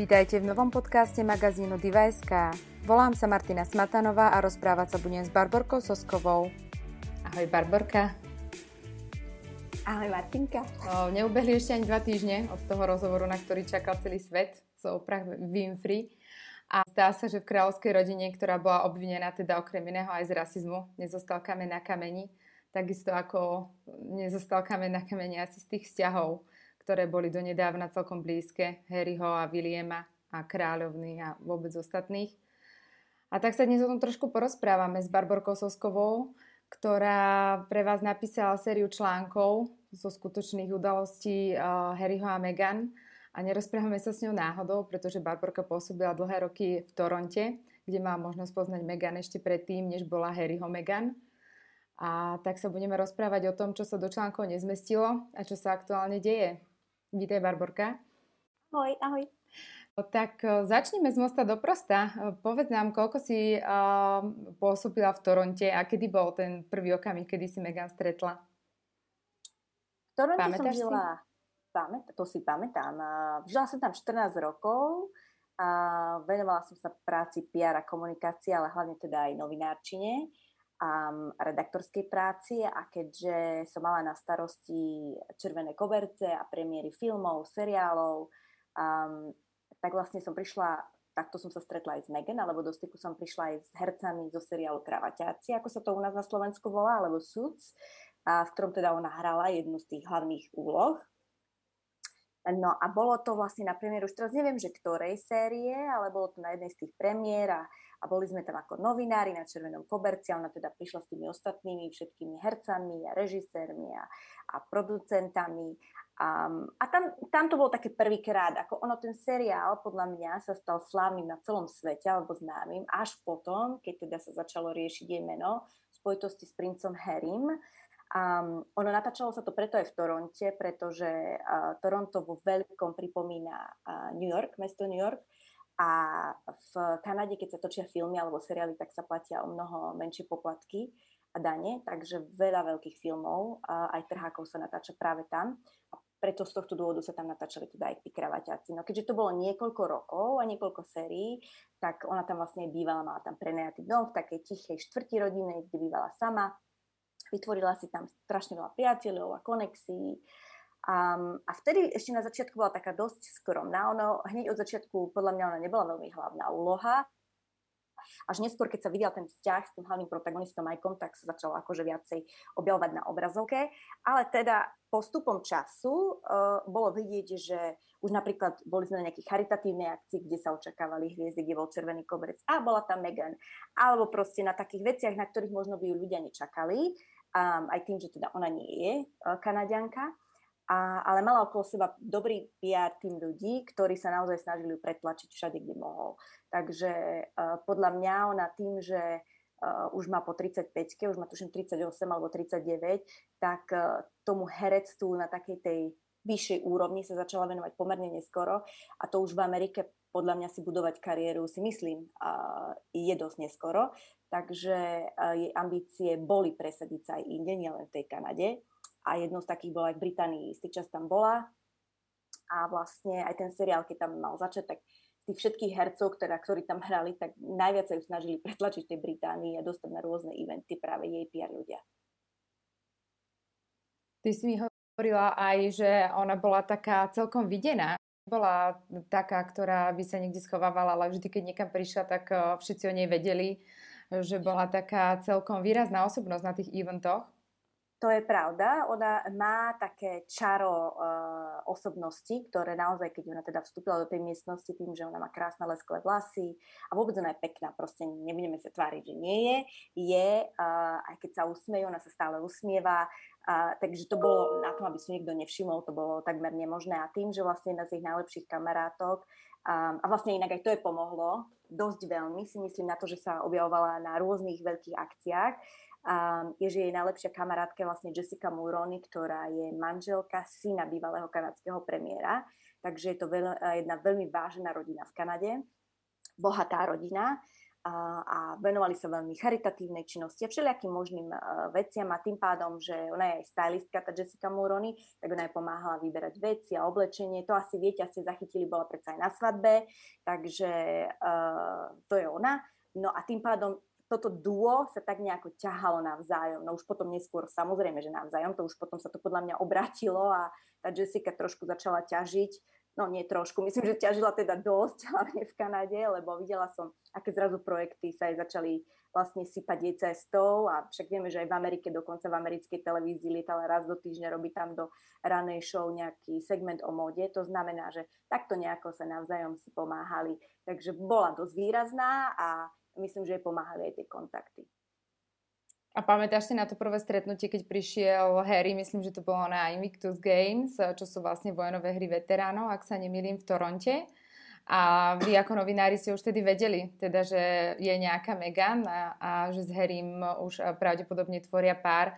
Vítajte v novom podcaste magazínu Diva.sk. Volám sa Martina Smatanová a rozprávať sa budem s Barborkou Soskovou. Ahoj Barborka. Ahoj Martinka. O, neubehli ešte ani dva týždne od toho rozhovoru, na ktorý čakal celý svet so Oprah Winfrey. A zdá sa, že v kráľovskej rodine, ktorá bola obvinená teda okrem iného aj z rasizmu, nezostal kameň na kameni, takisto ako nezostal kameň na kameni asi z tých vzťahov, ktoré boli donedávna celkom blízke Harryho a Williama a kráľovny a vôbec ostatných. A tak sa dnes o tom trošku porozprávame s Barborkou Soskovou, ktorá pre vás napísala sériu článkov zo skutočných udalostí uh, Harryho a Meghan. A nerozprávame sa s ňou náhodou, pretože Barborka pôsobila dlhé roky v Toronte, kde má možnosť poznať Meghan ešte predtým, než bola Harryho Meghan. A tak sa budeme rozprávať o tom, čo sa do článkov nezmestilo a čo sa aktuálne deje. Vítaj, Barborka. Ahoj, ahoj. Tak začneme z mosta do prosta. Povedz nám, koľko si uh, pôsobila v Toronte a kedy bol ten prvý okamih, kedy si Megan stretla? V Toronte Pamätáš som žila, pamät, to si pamätám, žila som tam 14 rokov a venovala som sa práci PR a komunikácie, ale hlavne teda aj novinárčine um, redaktorskej práci a keďže som mala na starosti červené koberce a premiéry filmov, seriálov, um, tak vlastne som prišla, takto som sa stretla aj s Megan, alebo do styku som prišla aj s hercami zo seriálu Kravaťáci, ako sa to u nás na Slovensku volá, alebo Suits, a v ktorom teda ona hrala jednu z tých hlavných úloh. No a bolo to vlastne na premiéru, už teraz neviem, že ktorej série, ale bolo to na jednej z tých premiér a a boli sme tam ako novinári na Červenom koberci ona teda prišla s tými ostatnými všetkými hercami a režisérmi a, a producentami a, a tam, tam to bolo také prvýkrát, ako ono ten seriál podľa mňa sa stal slávnym na celom svete alebo známym až potom, keď teda sa začalo riešiť jej meno v spojitosti s princom Harrym. Um, ono natáčalo sa to preto aj v Toronte, pretože uh, Toronto vo veľkom pripomína uh, New York, mesto New York, a v Kanade, keď sa točia filmy alebo seriály, tak sa platia o mnoho menšie poplatky a dane, takže veľa veľkých filmov, aj trhákov sa natáča práve tam. A preto z tohto dôvodu sa tam natáčali teda aj tí kravaťáci. No keďže to bolo niekoľko rokov a niekoľko sérií, tak ona tam vlastne bývala, mala tam prenajatý dom v takej tichej štvrti rodine, kde bývala sama. Vytvorila si tam strašne veľa priateľov a konexií Um, a vtedy ešte na začiatku bola taká dosť skromná. Ono, hneď od začiatku podľa mňa ona nebola veľmi hlavná úloha. Až neskôr, keď sa videl ten vzťah s tým hlavným protagonistom Majkom, tak sa začalo akože viacej objavovať na obrazovke. Ale teda postupom času uh, bolo vidieť, že už napríklad boli sme na nejakých charitatívnej akcii, kde sa očakávali hviezdy, kde bol červený koberec a bola tam Megan. Alebo proste na takých veciach, na ktorých možno by ju ľudia nečakali. Um, aj tým, že teda ona nie je uh, a, ale mala okolo seba dobrý PR tým ľudí, ktorí sa naozaj snažili pretlačiť všade, kde mohol. Takže uh, podľa mňa ona tým, že uh, už má po 35 už má tuším 38 alebo 39, tak uh, tomu herectvu na takej tej vyššej úrovni sa začala venovať pomerne neskoro a to už v Amerike podľa mňa si budovať kariéru si myslím je dosť neskoro, takže uh, jej ambície boli presadiť sa aj inde, nielen v tej Kanade a jednou z takých bola aj v Británii, istý čas tam bola a vlastne aj ten seriál, keď tam mal začať, tak tých všetkých hercov, ktorá, ktorí tam hrali, tak najviac sa ju snažili pretlačiť tej Británii a dostať na rôzne eventy práve jej PR ľudia. Ty si mi hovorila aj, že ona bola taká celkom videná. Bola taká, ktorá by sa niekde schovávala, ale vždy, keď niekam prišla, tak eh, všetci o nej vedeli, že bola taká celkom výrazná osobnosť na tých eventoch. To je pravda. Ona má také čaro uh, osobnosti, ktoré naozaj, keď ona teda vstúpila do tej miestnosti tým, že ona má krásne lesklé vlasy a vôbec ona je pekná, proste nebudeme sa tváriť, že nie je. Je, uh, aj keď sa usmieje, ona sa stále usmieva, uh, takže to bolo na tom, aby si niekto nevšimol, to bolo takmer nemožné. A tým, že vlastne jedna z ich najlepších kamarátok, a vlastne inak aj to je pomohlo, dosť veľmi si myslím na to, že sa objavovala na rôznych veľkých akciách, a je, že jej najlepšia kamarátka je vlastne Jessica Mulroney, ktorá je manželka syna bývalého kanadského premiéra. Takže je to veľ, jedna veľmi vážená rodina v Kanade, bohatá rodina. A, venovali sa veľmi charitatívnej činnosti a všelijakým možným uh, veciam a tým pádom, že ona je aj stylistka, tá Jessica Mulroney, tak ona aj pomáhala vyberať veci a oblečenie. To asi viete, ste zachytili, bola predsa aj na svadbe, takže uh, to je ona. No a tým pádom toto duo sa tak nejako ťahalo navzájom. No už potom neskôr, samozrejme, že navzájom, to už potom sa to podľa mňa obrátilo a tá Jessica trošku začala ťažiť no nie trošku, myslím, že ťažila teda dosť, hlavne v Kanade, lebo videla som, aké zrazu projekty sa aj začali vlastne sypať jej cestou a však vieme, že aj v Amerike, dokonca v americkej televízii lietala raz do týždňa, robí tam do ranej show nejaký segment o móde, to znamená, že takto nejako sa navzájom si pomáhali. Takže bola dosť výrazná a myslím, že jej pomáhali aj tie kontakty. A pamätáš si na to prvé stretnutie, keď prišiel Harry, myslím, že to bolo na Invictus Games, čo sú vlastne vojnové hry veteránov, ak sa nemýlim, v Toronte. A vy ako novinári ste už tedy vedeli, teda, že je nejaká Megan a, a že s Harrym už pravdepodobne tvoria pár.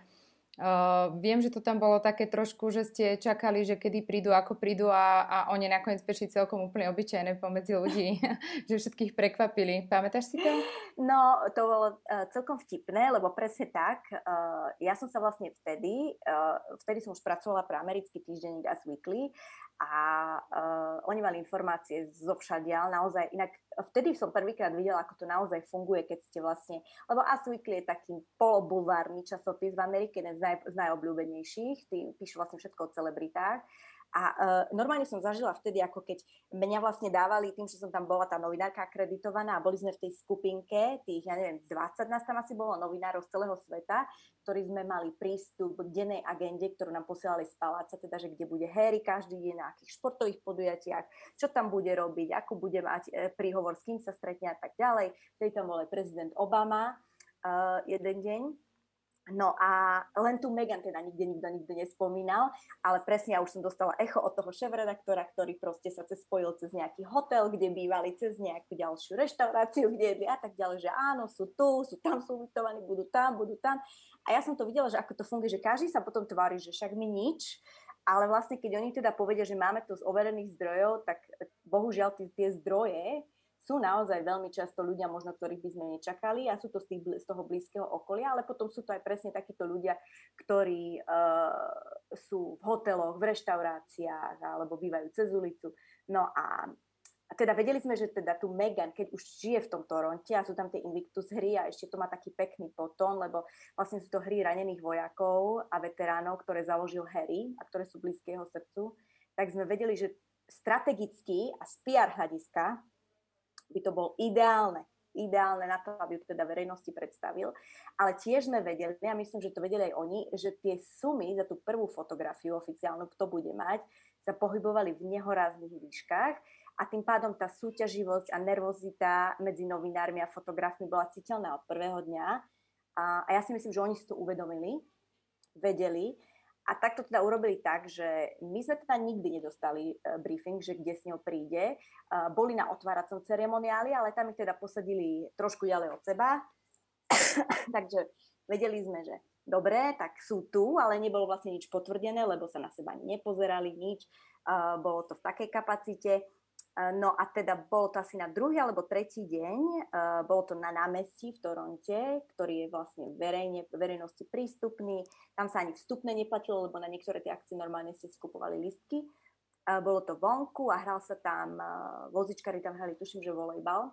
Uh, viem, že to tam bolo také trošku, že ste čakali, že kedy prídu, ako prídu a, a oni nakoniec prišli celkom úplne obyčajné pomedzi ľudí, že všetkých prekvapili. Pamätáš si to? No, to bolo uh, celkom vtipné, lebo presne tak. Uh, ja som sa vlastne vtedy, uh, vtedy som už pracovala pre americký týždenník As Weekly a uh, oni mali informácie zo všadiaľ, naozaj, inak vtedy som prvýkrát videla, ako to naozaj funguje, keď ste vlastne, lebo Us je taký polobulvárny časopis v Amerike, jeden z, naj, z najobľúbenejších, tí píšu vlastne všetko o celebritách a uh, normálne som zažila vtedy, ako keď mňa vlastne dávali tým, že som tam bola tá novinárka akreditovaná a boli sme v tej skupinke, tých, ja neviem, 20 nás tam asi bolo novinárov z celého sveta, ktorí sme mali prístup k dennej agende, ktorú nám posielali z paláca, teda, že kde bude Harry každý deň na akých športových podujatiach, čo tam bude robiť, ako bude mať e, príhovor, s kým sa stretne a tak ďalej. Vtedy tam bol aj prezident Obama uh, jeden deň No a len tu Megan teda nikde nikto nikto nespomínal, ale presne ja už som dostala echo od toho šéf-redaktora, ktorý proste sa cez spojil cez nejaký hotel, kde bývali, cez nejakú ďalšiu reštauráciu, kde jedli a tak ďalej, že áno, sú tu, sú tam sú ubytovaní, budú tam, budú tam. A ja som to videla, že ako to funguje, že každý sa potom tvári, že však mi nič, ale vlastne keď oni teda povedia, že máme to z overených zdrojov, tak bohužiaľ tie, tie zdroje sú naozaj veľmi často ľudia, možno ktorých by sme nečakali a sú to z, tých, z toho blízkeho okolia, ale potom sú to aj presne takíto ľudia, ktorí uh, sú v hoteloch, v reštauráciách alebo bývajú cez ulicu. No a a teda vedeli sme, že teda tu Megan, keď už žije v tom Toronte a sú tam tie Invictus hry a ešte to má taký pekný potón, lebo vlastne sú to hry ranených vojakov a veteránov, ktoré založil Harry a ktoré sú blízke jeho srdcu, tak sme vedeli, že strategicky a z PR hľadiska by to bol ideálne, ideálne na to, aby ju teda verejnosti predstavil. Ale tiež sme vedeli, a myslím, že to vedeli aj oni, že tie sumy za tú prvú fotografiu oficiálnu, kto bude mať, sa pohybovali v nehoráznych výškach a tým pádom tá súťaživosť a nervozita medzi novinármi a fotografmi bola citeľná od prvého dňa. A, a ja si myslím, že oni si to uvedomili, vedeli a takto teda urobili tak, že my sme teda nikdy nedostali uh, briefing, že kde s ňou príde. Uh, boli na otváracom ceremoniáli, ale tam ich teda posadili trošku ďalej od seba. Takže vedeli sme, že dobre, tak sú tu, ale nebolo vlastne nič potvrdené, lebo sa na seba nepozerali, nič. Uh, bolo to v takej kapacite. No a teda bolo to asi na druhý alebo tretí deň, bolo to na námestí v Toronte, ktorý je vlastne verejne, verejnosti prístupný. Tam sa ani vstupné neplatilo, lebo na niektoré tie akcie normálne ste skupovali listky. Bolo to vonku a hral sa tam, vozičkari tam hrali, tuším, že volejbal.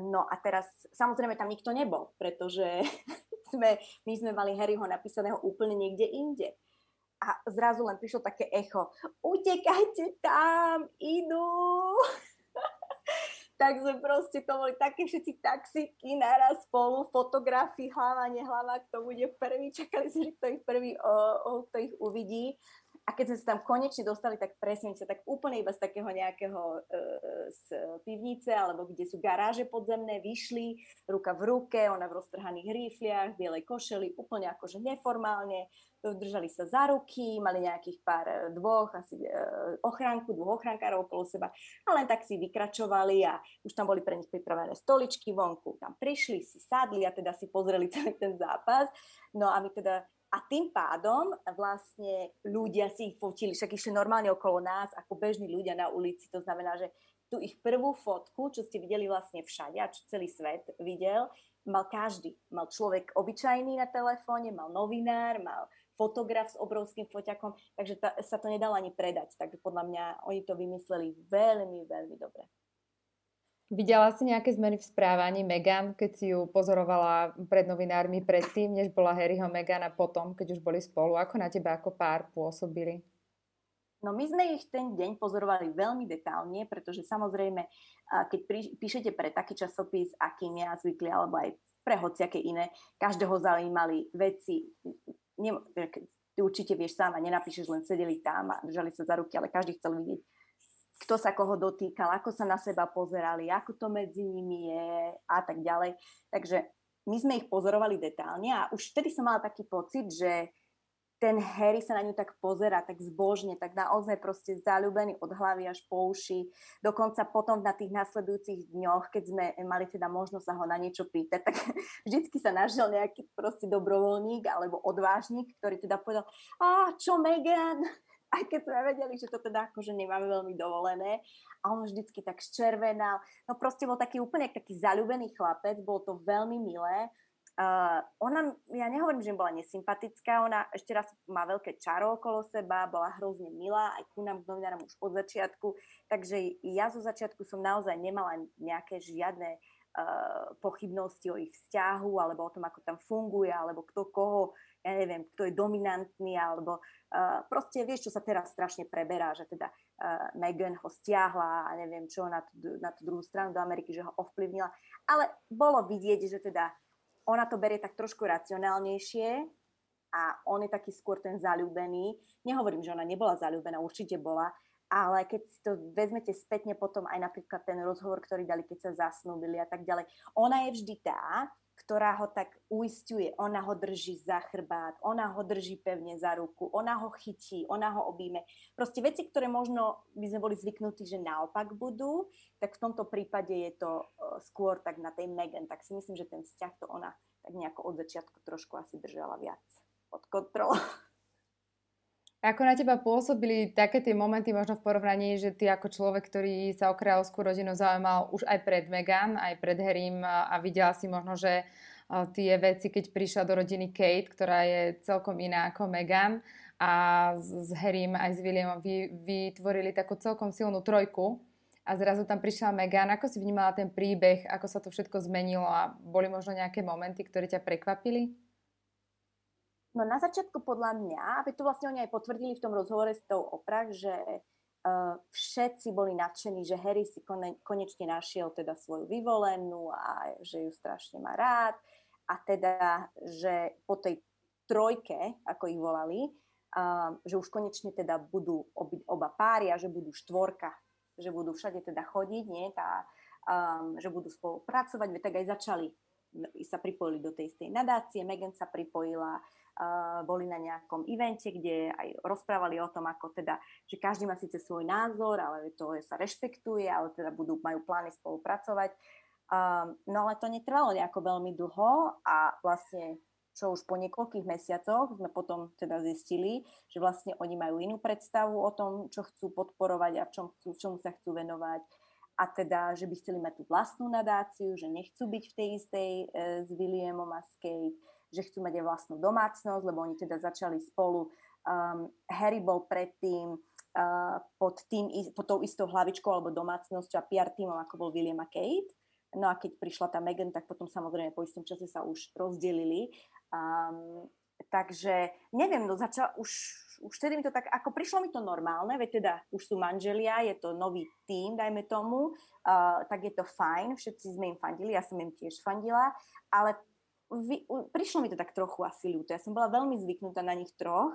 No a teraz samozrejme tam nikto nebol, pretože sme, my sme mali Harryho napísaného úplne niekde inde a zrazu len prišlo také echo. Utekajte tam, idú. tak sme proste, to boli také všetci taxíky naraz spolu, fotografii, hlava, nehlava, kto bude prvý, čakali sme, že kto ich prvý, o, o, kto ich uvidí. A keď sme sa tam konečne dostali, tak presne sa tak úplne iba z takého nejakého e, z pivnice, alebo kde sú garáže podzemné, vyšli ruka v ruke, ona v roztrhaných rifliach, v bielej košeli, úplne akože neformálne, držali sa za ruky, mali nejakých pár e, dvoch, asi e, ochránku, dvoch ochránkárov okolo seba a len tak si vykračovali a už tam boli pre nich pripravené stoličky vonku. Tam prišli, si sadli a teda si pozreli celý ten zápas. No a my teda a tým pádom vlastne ľudia si ich fotili, však išli normálne okolo nás ako bežní ľudia na ulici. To znamená, že tú ich prvú fotku, čo ste videli vlastne všade a čo celý svet videl, mal každý. Mal človek obyčajný na telefóne, mal novinár, mal fotograf s obrovským foťakom, takže ta, sa to nedalo ani predať. Takže podľa mňa oni to vymysleli veľmi, veľmi dobre. Videla si nejaké zmeny v správaní Megan, keď si ju pozorovala pred novinármi predtým, než bola Harryho Megan a potom, keď už boli spolu? Ako na teba ako pár pôsobili? No my sme ich ten deň pozorovali veľmi detálne, pretože samozrejme, keď píšete pre taký časopis, akým ja zvykli, alebo aj pre hociaké iné, každého zaujímali veci, ty určite vieš sám a nenapíšeš len sedeli tam a držali sa za ruky, ale každý chcel vidieť kto sa koho dotýkal, ako sa na seba pozerali, ako to medzi nimi je a tak ďalej. Takže my sme ich pozorovali detálne a už vtedy som mala taký pocit, že ten Harry sa na ňu tak pozera, tak zbožne, tak naozaj proste zalúbený od hlavy až po uši. Dokonca potom na tých nasledujúcich dňoch, keď sme mali teda možnosť sa ho na niečo pýtať, tak vždycky sa našiel nejaký proste dobrovoľník alebo odvážnik, ktorý teda povedal, a čo Megan, aj keď sme vedeli, že to teda akože nemáme veľmi dovolené. A on vždycky tak ščervenal. No proste bol taký úplne taký zalúbený chlapec, bolo to veľmi milé. Uh, ona, ja nehovorím, že bola nesympatická, ona ešte raz má veľké čaro okolo seba, bola hrozne milá, aj ku nám k novinárom už od začiatku, takže ja zo začiatku som naozaj nemala nejaké žiadne uh, pochybnosti o ich vzťahu, alebo o tom, ako tam funguje, alebo kto koho ja neviem, kto je dominantný, alebo uh, proste vieš, čo sa teraz strašne preberá, že teda uh, Meghan ho stiahla a neviem čo na tú, na tú druhú stranu do Ameriky, že ho ovplyvnila. Ale bolo vidieť, že teda ona to berie tak trošku racionálnejšie a on je taký skôr ten zalúbený. Nehovorím, že ona nebola zalúbená, určite bola, ale keď si to vezmete spätne potom aj napríklad ten rozhovor, ktorý dali, keď sa zasnúbili a tak ďalej, ona je vždy tá, ktorá ho tak uistuje, ona ho drží za chrbát, ona ho drží pevne za ruku, ona ho chytí, ona ho obíme. Proste veci, ktoré možno by sme boli zvyknutí, že naopak budú, tak v tomto prípade je to uh, skôr tak na tej Megan. Tak si myslím, že ten vzťah to ona tak nejako od začiatku trošku asi držala viac pod kontrolou. Ako na teba pôsobili také tie momenty možno v porovnaní, že ty ako človek, ktorý sa o kráľovskú rodinu zaujímal už aj pred Meghan, aj pred Harrym a videla si možno, že tie veci, keď prišla do rodiny Kate, ktorá je celkom iná ako Meghan a s Harrym aj s Williamom vy, vytvorili takú celkom silnú trojku a zrazu tam prišla Meghan. Ako si vnímala ten príbeh, ako sa to všetko zmenilo a boli možno nejaké momenty, ktoré ťa prekvapili? No na začiatku podľa mňa, aby to vlastne oni aj potvrdili v tom rozhovore s tou Oprah, že uh, všetci boli nadšení, že Harry si kone, konečne našiel teda svoju vyvolenú a že ju strašne má rád. A teda, že po tej trojke, ako ich volali, uh, že už konečne teda budú obi, oba páry a že budú štvorka, že budú všade teda chodiť, nie, tá, um, že budú spolupracovať, tak aj začali sa pripojili do tej istej nadácie, Megan sa pripojila, boli na nejakom evente, kde aj rozprávali o tom, ako teda, že každý má síce svoj názor, ale to sa rešpektuje, ale teda budú, majú plány spolupracovať. Um, no ale to netrvalo nejako veľmi dlho a vlastne čo už po niekoľkých mesiacoch sme potom teda zistili, že vlastne oni majú inú predstavu o tom, čo chcú podporovať a čom chcú, čomu sa chcú venovať a teda, že by chceli mať tú vlastnú nadáciu, že nechcú byť v tej istej e, s Williamom a s Kate, že chcú mať aj vlastnú domácnosť, lebo oni teda začali spolu. Um, Harry bol predtým uh, pod, tým, pod tou istou hlavičkou alebo domácnosťou a PR týmom, ako bol William a Kate. No a keď prišla tá Megan, tak potom samozrejme po istom čase sa už rozdelili. Um, takže neviem, no začal, už, už vtedy mi to tak, ako prišlo mi to normálne, veď teda už sú manželia, je to nový tým, dajme tomu, uh, tak je to fajn, všetci sme im fandili, ja som im tiež fandila, ale vy, prišlo mi to tak trochu asi ľúto. Ja som bola veľmi zvyknutá na nich troch,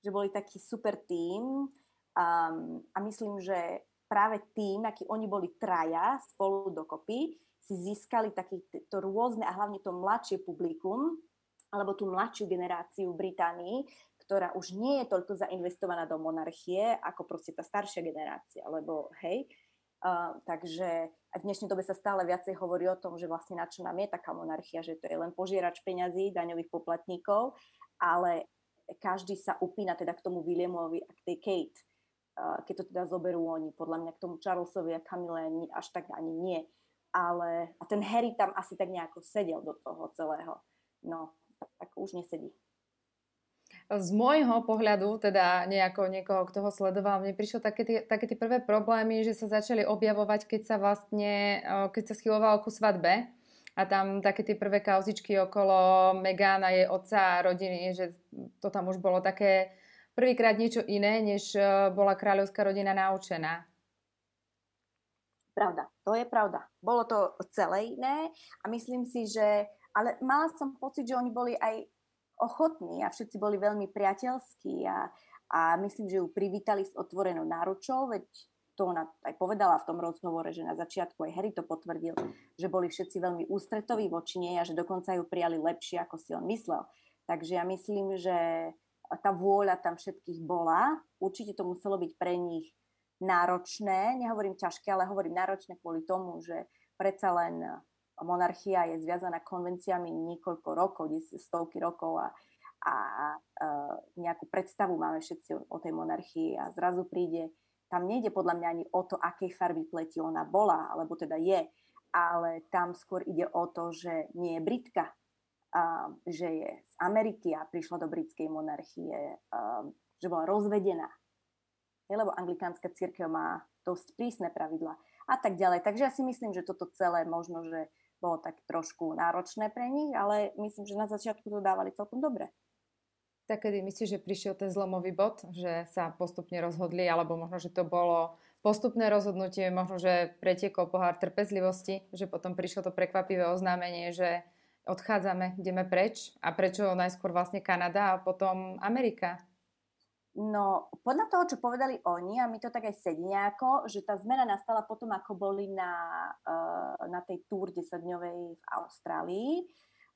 že boli taký super tým um, a myslím, že práve tým, aký oni boli traja spolu dokopy, si získali takéto rôzne a hlavne to mladšie publikum, alebo tú mladšiu generáciu v Británii, ktorá už nie je toľko zainvestovaná do monarchie, ako proste tá staršia generácia, lebo hej, Uh, takže v dnešnej dobe sa stále viacej hovorí o tom, že vlastne na čo nám je taká monarchia, že to je len požierač peňazí daňových poplatníkov, ale každý sa upína teda k tomu Williamovi a k tej Kate. keď to teda zoberú oni. Podľa mňa k tomu Charlesovi a Camille až tak ani nie. Ale a ten Harry tam asi tak nejako sedel do toho celého. No, tak už nesedí. Z môjho pohľadu, teda nejako niekoho, kto ho sledoval, mne prišlo také tie, také tie prvé problémy, že sa začali objavovať, keď sa vlastne, keď sa schylovalo ku svadbe a tam také tie prvé kauzičky okolo Megana, jej otca a rodiny, že to tam už bolo také prvýkrát niečo iné, než e, bola kráľovská rodina naučená. Pravda, to je pravda. Bolo to celé iné a myslím si, že ale mala som pocit, že oni boli aj ochotní a všetci boli veľmi priateľskí a, a myslím, že ju privítali s otvorenou náručou, veď to ona aj povedala v tom rozhovore, že na začiatku aj Harry to potvrdil, že boli všetci veľmi ústretoví voči nej a že dokonca ju prijali lepšie, ako si on myslel. Takže ja myslím, že tá vôľa tam všetkých bola. Určite to muselo byť pre nich náročné, nehovorím ťažké, ale hovorím náročné kvôli tomu, že predsa len monarchia je zviazaná konvenciami niekoľko rokov, stovky rokov a, a, a nejakú predstavu máme všetci o tej monarchii a zrazu príde, tam nejde podľa mňa ani o to, akej farby pleti ona bola, alebo teda je, ale tam skôr ide o to, že nie je Britka, že je z Ameriky a prišla do britskej monarchie, že bola rozvedená. lebo anglikánska církev má dosť prísne pravidla a tak ďalej. Takže ja si myslím, že toto celé možno, že bolo tak trošku náročné pre nich, ale myslím, že na začiatku to dávali celkom dobre. Tak kedy myslíš, že prišiel ten zlomový bod, že sa postupne rozhodli, alebo možno, že to bolo postupné rozhodnutie, možno, že pretiekol pohár trpezlivosti, že potom prišlo to prekvapivé oznámenie, že odchádzame, ideme preč a prečo najskôr vlastne Kanada a potom Amerika? No, podľa toho, čo povedali oni, a mi to tak aj sedí nejako, že tá zmena nastala potom, ako boli na, uh, na tej túr 10-dňovej v Austrálii,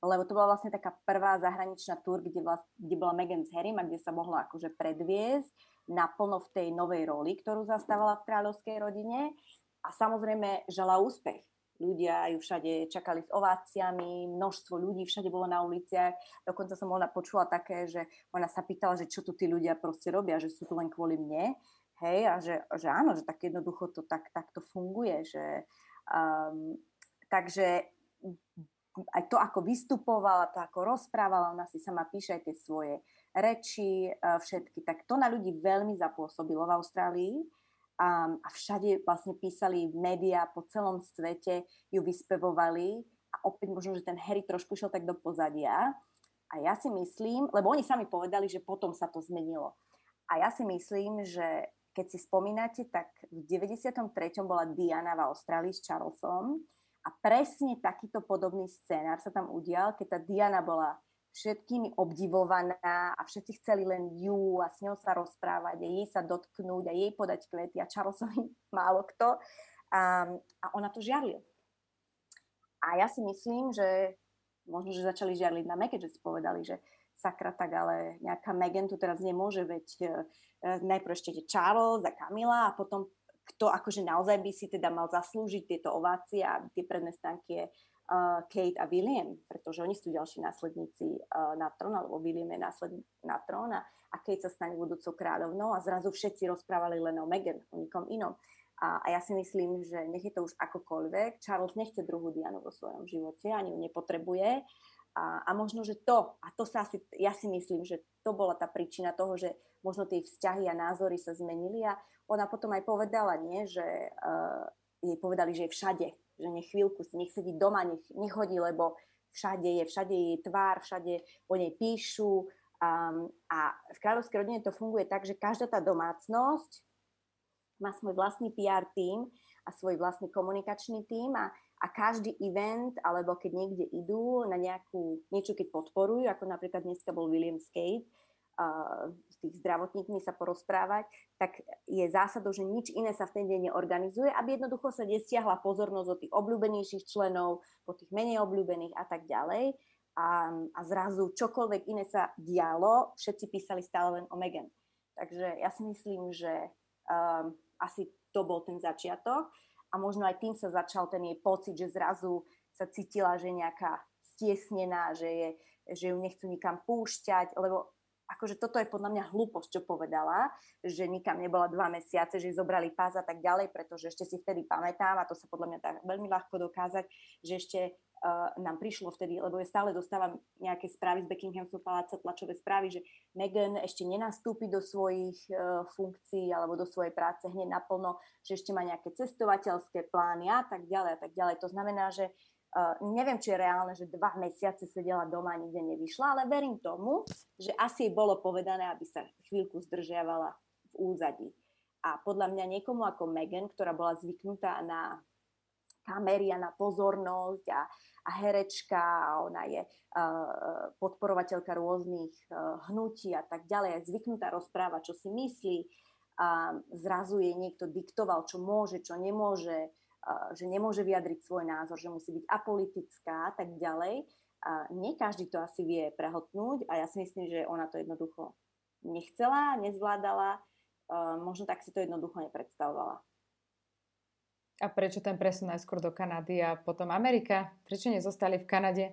lebo to bola vlastne taká prvá zahraničná túr, kde, vlast, kde bola Megan s Harrym a kde sa mohla akože predviesť naplno v tej novej roli, ktorú zastávala v kráľovskej rodine. A samozrejme žala úspech ľudia ju všade čakali s ováciami, množstvo ľudí všade bolo na uliciach. Dokonca som ona počula také, že ona sa pýtala, že čo tu tí ľudia proste robia, že sú tu len kvôli mne. Hej, a že, že áno, že tak jednoducho to tak, tak to funguje. Že, um, takže aj to, ako vystupovala, to, ako rozprávala, ona si sama píše aj tie svoje reči, všetky, tak to na ľudí veľmi zapôsobilo v Austrálii a, a všade vlastne písali médiá po celom svete, ju vyspevovali a opäť možno, že ten Harry trošku šiel tak do pozadia. A ja si myslím, lebo oni sami povedali, že potom sa to zmenilo. A ja si myslím, že keď si spomínate, tak v 93. bola Diana v Austrálii s Charlesom a presne takýto podobný scénár sa tam udial, keď tá Diana bola všetkými obdivovaná a všetci chceli len ju a s ňou sa rozprávať a jej sa dotknúť a jej podať kvety a Charlesovi málo kto. A, a ona to žiarlil. A ja si myslím, že možno, že začali žiarliť na Megan, že si povedali, že sakra tak, ale nejaká Megan tu teraz nemôže, veď e, najprv ešte Charles a Kamila a potom kto akože naozaj by si teda mal zaslúžiť tieto ovácie a tie predné stanky je Kate a William, pretože oni sú ďalší následníci uh, na trón, alebo William je následník na trón a Kate sa stane budúcou kráľovnou a zrazu všetci rozprávali len o Meghan, o nikom inom. A, a ja si myslím, že nech je to už akokoľvek, Charles nechce druhú Dianu vo svojom živote, ani ju nepotrebuje. A, a možno, že to, a to sa asi, ja si myslím, že to bola tá príčina toho, že možno tie vzťahy a názory sa zmenili a ona potom aj povedala, nie, že uh, jej povedali, že je všade, že nech chvíľku si, nech sedí doma, nech nechodí, lebo všade je, všade je tvár, všade o nej píšu. Um, a v kráľovskej rodine to funguje tak, že každá tá domácnosť má svoj vlastný PR tým a svoj vlastný komunikačný tým a, a každý event, alebo keď niekde idú na nejakú, niečo keď podporujú, ako napríklad dneska bol William Skate, s tých zdravotníkmi sa porozprávať, tak je zásadou, že nič iné sa v ten deň neorganizuje, aby jednoducho sa nestiahla pozornosť od tých obľúbenejších členov, po tých menej obľúbených a tak ďalej. A, a zrazu čokoľvek iné sa dialo, všetci písali stále len o Megan. Takže ja si myslím, že um, asi to bol ten začiatok a možno aj tým sa začal ten jej pocit, že zrazu sa cítila, že je nejaká stiesnená, že, je, že ju nechcú nikam púšťať, lebo akože toto je podľa mňa hlúposť, čo povedala, že nikam nebola dva mesiace, že zobrali pás a tak ďalej, pretože ešte si vtedy pamätám, a to sa podľa mňa tak veľmi ľahko dokázať, že ešte uh, nám prišlo vtedy, lebo ja stále dostávam nejaké správy z Buckinghamského paláca, tlačové správy, že Meghan ešte nenastúpi do svojich uh, funkcií alebo do svojej práce hneď naplno, že ešte má nejaké cestovateľské plány a tak ďalej a tak ďalej. To znamená, že Uh, neviem, či je reálne, že dva mesiace sedela doma a nikde nevyšla, ale verím tomu, že asi jej bolo povedané, aby sa chvíľku zdržiavala v úzadí. A podľa mňa niekomu ako Megan, ktorá bola zvyknutá na kamery a na pozornosť a, a herečka a ona je uh, podporovateľka rôznych uh, hnutí a tak ďalej, je zvyknutá rozprávať, čo si myslí a zrazu jej niekto diktoval, čo môže, čo nemôže, že nemôže vyjadriť svoj názor, že musí byť apolitická a tak ďalej. A nie každý to asi vie prehltnúť a ja si myslím, že ona to jednoducho nechcela, nezvládala, možno tak si to jednoducho nepredstavovala. A prečo ten presun najskôr do Kanady a potom Amerika? Prečo nezostali v Kanade?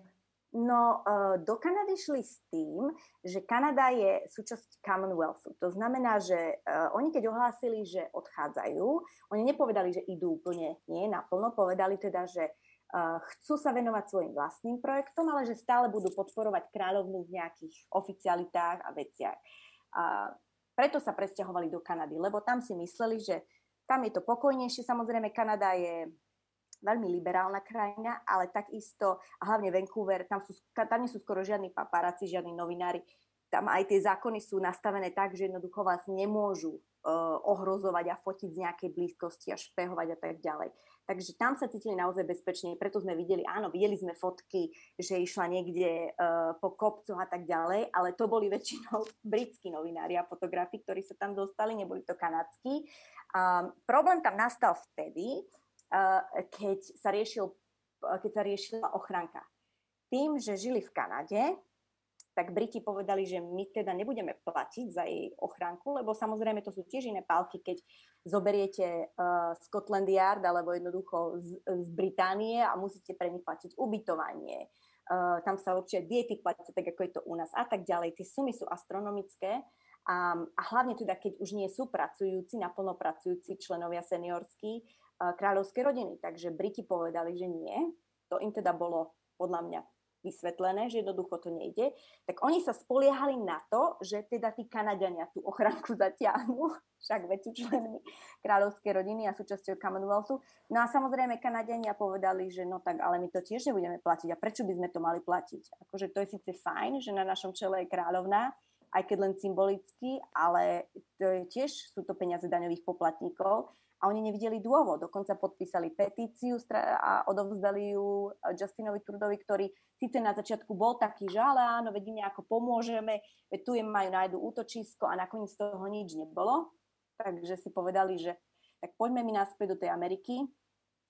No, e, do Kanady šli s tým, že Kanada je súčasť Commonwealthu. To znamená, že e, oni keď ohlásili, že odchádzajú, oni nepovedali, že idú úplne nie naplno, povedali teda, že e, chcú sa venovať svojim vlastným projektom, ale že stále budú podporovať kráľovnú v nejakých oficialitách a veciach. A preto sa presťahovali do Kanady, lebo tam si mysleli, že tam je to pokojnejšie. Samozrejme, Kanada je veľmi liberálna krajina, ale takisto, a hlavne Vancouver, tam, sú, tam nie sú skoro žiadni paparáci, žiadni novinári. Tam aj tie zákony sú nastavené tak, že jednoducho vás nemôžu uh, ohrozovať a fotiť z nejakej blízkosti a špehovať a tak ďalej. Takže tam sa cítili naozaj bezpečne, preto sme videli, áno, videli sme fotky, že išla niekde uh, po kopcoch a tak ďalej, ale to boli väčšinou britskí novinári a fotografi, ktorí sa tam dostali, neboli to kanadskí. Um, problém tam nastal vtedy, keď sa, riešil, keď sa riešila ochranka. Tým, že žili v Kanade, tak Briti povedali, že my teda nebudeme platiť za jej ochránku, lebo samozrejme to sú tiež iné pálky, keď zoberiete uh, Scotland Yard alebo jednoducho z, z Británie a musíte pre nich platiť ubytovanie. Uh, tam sa určite diety platia, tak ako je to u nás a tak ďalej. Tie sumy sú astronomické a, a hlavne teda, keď už nie sú pracujúci, naplno pracujúci členovia seniorskí, kráľovskej rodiny. Takže Briti povedali, že nie. To im teda bolo podľa mňa vysvetlené, že jednoducho to nejde, tak oni sa spoliehali na to, že teda tí Kanadiania tú ochranku zatiahnu, však veď sú členmi kráľovskej rodiny a súčasťou Commonwealthu. No a samozrejme Kanadiania povedali, že no tak, ale my to tiež nebudeme platiť a prečo by sme to mali platiť? Akože to je síce fajn, že na našom čele je kráľovná, aj keď len symbolicky, ale to je tiež sú to peniaze daňových poplatníkov a oni nevideli dôvod. Dokonca podpísali petíciu a odovzdali ju Justinovi Trudovi, ktorý síce na začiatku bol taký, že ale áno, vedíme, ako pomôžeme, veď tu im majú, nájdu útočisko a nakoniec toho nič nebolo. Takže si povedali, že tak poďme mi naspäť do tej Ameriky,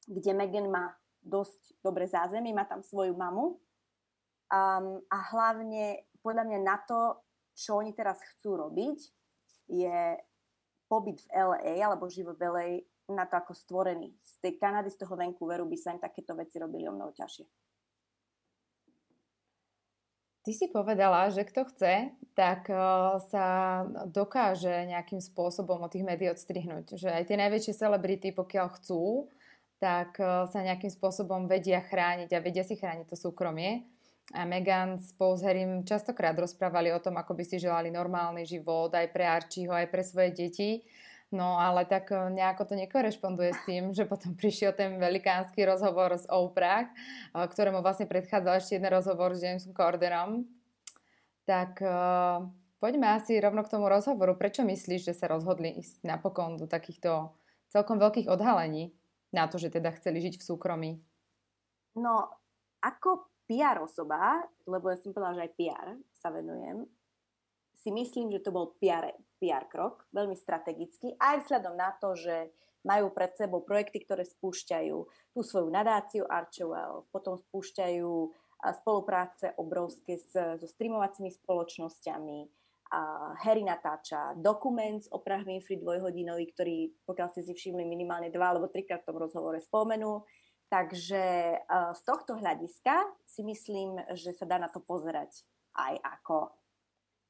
kde Megan má dosť dobre zázemie, má tam svoju mamu um, a hlavne podľa mňa na to, čo oni teraz chcú robiť, je pobyt v LA alebo život v LA na to ako stvorený. Z tej Kanady, z toho Vancouveru by sa im takéto veci robili o mnoho ťažšie. Ty si povedala, že kto chce, tak uh, sa dokáže nejakým spôsobom od tých médií odstrihnúť. Že aj tie najväčšie celebrity, pokiaľ chcú, tak uh, sa nejakým spôsobom vedia chrániť a vedia si chrániť to súkromie. A Megan spolu s Harrym častokrát rozprávali o tom, ako by si želali normálny život aj pre Archieho, aj pre svoje deti. No ale tak e, nejako to nekorešponduje s tým, že potom prišiel ten velikánsky rozhovor s Oprah, e, ktorému vlastne predchádzal ešte jeden rozhovor s Jamesom Corderom. Tak uh, poďme asi rovno k tomu rozhovoru. Prečo myslíš, že sa rozhodli ísť napokon do takýchto celkom veľkých odhalení na to, že teda chceli žiť v súkromí? No, ako PR osoba, lebo ja som povedala, že aj PR sa venujem, si myslím, že to bol PR, PR krok, veľmi strategický, aj vzhľadom na to, že majú pred sebou projekty, ktoré spúšťajú tú svoju nadáciu Archewell, potom spúšťajú spolupráce obrovské s, so streamovacími spoločnosťami, a Harry natáča dokument o Oprah Winfrey dvojhodinový, ktorý, pokiaľ ste si všimli, minimálne dva alebo trikrát v tom rozhovore spomenul. Takže z tohto hľadiska si myslím, že sa dá na to pozerať aj ako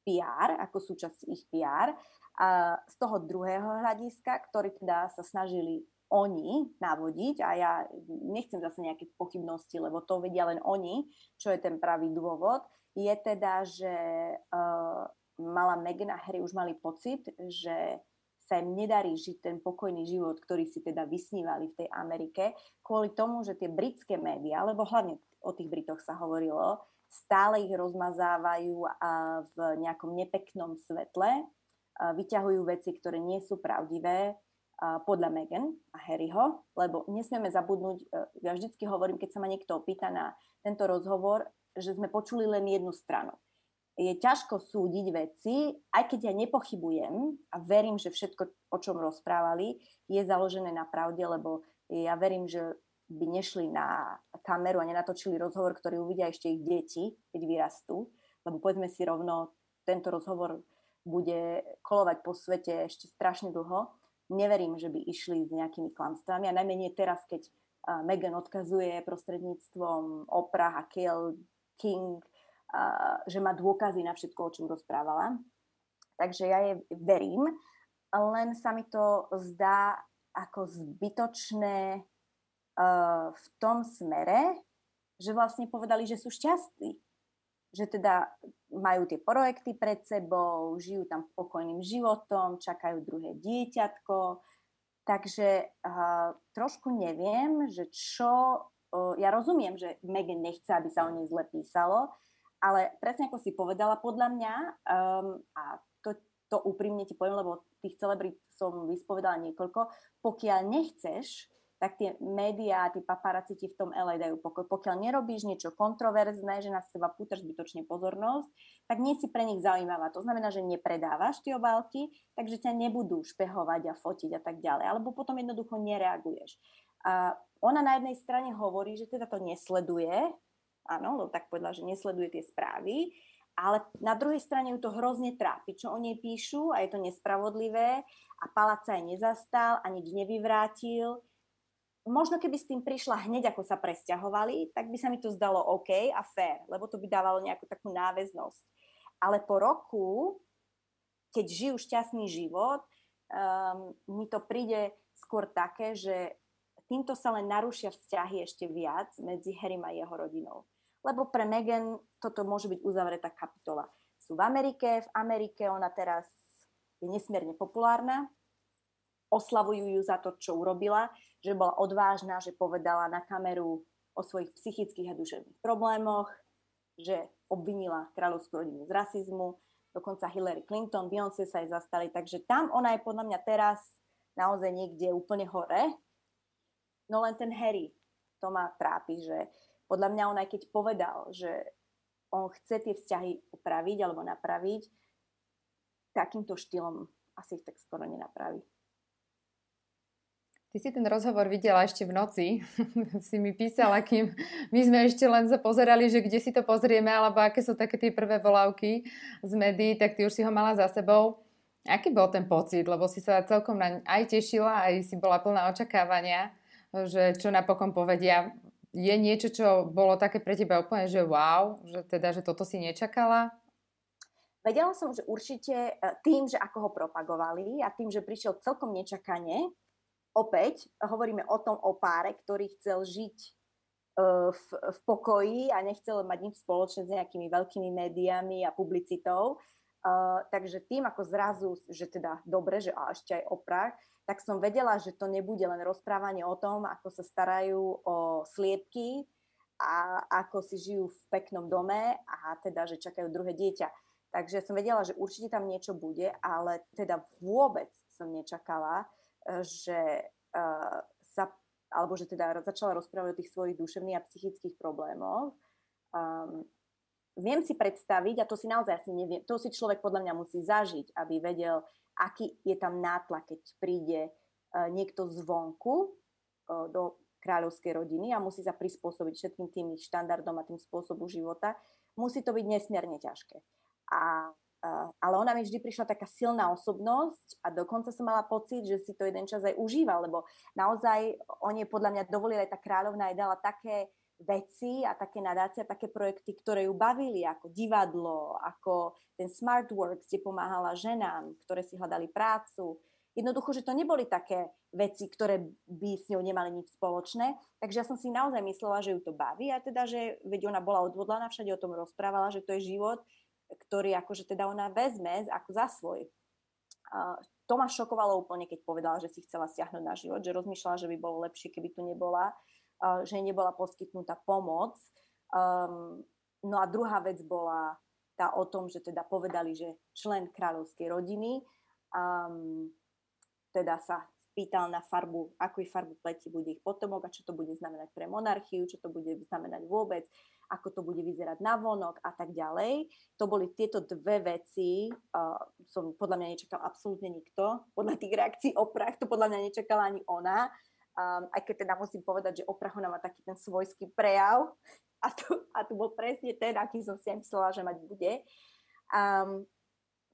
PR, ako súčasť ich PR. A z toho druhého hľadiska, ktorý teda sa snažili oni navodiť a ja nechcem zase nejaké pochybnosti, lebo to vedia len oni, čo je ten pravý dôvod, je teda, že uh, mala Meghan a Harry už mali pocit, že sa im nedarí žiť ten pokojný život, ktorý si teda vysnívali v tej Amerike, kvôli tomu, že tie britské médiá, lebo hlavne o tých Britoch sa hovorilo, stále ich rozmazávajú v nejakom nepeknom svetle, vyťahujú veci, ktoré nie sú pravdivé, podľa Megan a Harryho, lebo nesmieme zabudnúť, e, ja vždycky hovorím, keď sa ma niekto opýta na tento rozhovor, že sme počuli len jednu stranu je ťažko súdiť veci, aj keď ja nepochybujem a verím, že všetko, o čom rozprávali, je založené na pravde, lebo ja verím, že by nešli na kameru a nenatočili rozhovor, ktorý uvidia ešte ich deti, keď vyrastú. Lebo povedzme si rovno, tento rozhovor bude kolovať po svete ešte strašne dlho. Neverím, že by išli s nejakými klamstvami a najmenej teraz, keď Megan odkazuje prostredníctvom Oprah a Kiel King že má dôkazy na všetko, o čom rozprávala. Takže ja jej verím, len sa mi to zdá ako zbytočné uh, v tom smere, že vlastne povedali, že sú šťastní. Že teda majú tie projekty pred sebou, žijú tam pokojným životom, čakajú druhé dieťatko. Takže uh, trošku neviem, že čo... Uh, ja rozumiem, že Megan nechce, aby sa o nej zle písalo, ale presne ako si povedala, podľa mňa, um, a to, to úprimne ti poviem, lebo tých celebrít som vyspovedala niekoľko, pokiaľ nechceš, tak tie médiá, tí paparazzi ti v tom LA dajú pokoj. Pokiaľ nerobíš niečo kontroverzné, že na seba pútaš zbytočne pozornosť, tak nie si pre nich zaujímavá. To znamená, že nepredávaš tie obálky, takže ťa nebudú špehovať a fotiť a tak ďalej. Alebo potom jednoducho nereaguješ. A ona na jednej strane hovorí, že teda to nesleduje, áno, lebo tak povedala, že nesleduje tie správy, ale na druhej strane ju to hrozne trápi, čo o nej píšu a je to nespravodlivé a Palác sa aj nezastal a nič nevyvrátil. Možno keby s tým prišla hneď, ako sa presťahovali, tak by sa mi to zdalo OK a fair, lebo to by dávalo nejakú takú náväznosť. Ale po roku, keď žijú šťastný život, um, mi to príde skôr také, že týmto sa len narušia vzťahy ešte viac medzi Harrym a jeho rodinou lebo pre Megan toto môže byť uzavretá kapitola. Sú v Amerike, v Amerike ona teraz je nesmierne populárna, oslavujú ju za to, čo urobila, že bola odvážna, že povedala na kameru o svojich psychických a duševných problémoch, že obvinila kráľovskú rodinu z rasizmu, dokonca Hillary Clinton, Beyoncé sa aj zastali, takže tam ona je podľa mňa teraz naozaj niekde úplne hore. No len ten Harry, to ma trápi, že podľa mňa on aj keď povedal, že on chce tie vzťahy upraviť alebo napraviť, takýmto štýlom asi ich tak skoro nenapraví. Ty si ten rozhovor videla ešte v noci, si mi písala, kým my sme ešte len sa pozerali, že kde si to pozrieme, alebo aké sú také tie prvé volávky z médií, tak ty už si ho mala za sebou. Aký bol ten pocit? Lebo si sa celkom naň aj tešila, aj si bola plná očakávania, že čo napokon povedia je niečo, čo bolo také pre teba úplne, že wow, že teda, že toto si nečakala? Vedela som, že určite e, tým, že ako ho propagovali a tým, že prišiel celkom nečakane, opäť hovoríme o tom o páre, ktorý chcel žiť e, v, v pokoji a nechcel mať nič spoločné s nejakými veľkými médiami a publicitou. Uh, takže tým, ako zrazu, že teda dobre, že a ešte aj oprach, tak som vedela, že to nebude len rozprávanie o tom, ako sa starajú o sliepky a ako si žijú v peknom dome a teda, že čakajú druhé dieťa. Takže som vedela, že určite tam niečo bude, ale teda vôbec som nečakala, e, že uh, sa, alebo že teda začala rozprávať o tých svojich duševných a psychických problémoch. Um, viem si predstaviť, a to si naozaj asi neviem, to si človek podľa mňa musí zažiť, aby vedel, aký je tam nátlak, keď príde e, niekto zvonku e, do kráľovskej rodiny a musí sa prispôsobiť všetkým tým ich štandardom a tým spôsobu života, musí to byť nesmierne ťažké. A, e, ale ona mi vždy prišla taká silná osobnosť a dokonca som mala pocit, že si to jeden čas aj užíval, lebo naozaj on je podľa mňa dovolil aj tá kráľovna aj dala také veci a také nadácie, také projekty, ktoré ju bavili, ako divadlo, ako ten Smart Works, kde pomáhala ženám, ktoré si hľadali prácu. Jednoducho, že to neboli také veci, ktoré by s ňou nemali nič spoločné. Takže ja som si naozaj myslela, že ju to baví a teda, že veď ona bola odvodlaná, všade o tom rozprávala, že to je život, ktorý akože teda ona vezme ako za svoj. To ma šokovalo úplne, keď povedala, že si chcela stiahnuť na život, že rozmýšľala, že by bolo lepšie, keby tu nebola že nebola poskytnutá pomoc. Um, no a druhá vec bola tá o tom, že teda povedali, že člen kráľovskej rodiny um, teda sa spýtal na farbu, akú farbu pleti bude ich potomok a čo to bude znamenať pre monarchiu, čo to bude znamenať vôbec, ako to bude vyzerať na vonok a tak ďalej. To boli tieto dve veci, uh, som podľa mňa nečakal absolútne nikto, podľa tých reakcií o to podľa mňa nečakala ani ona Um, aj keď teda musím povedať, že Oprahona má taký ten svojský prejav a tu, a tu bol presne ten, aký som si aj myslela, že mať bude. Um,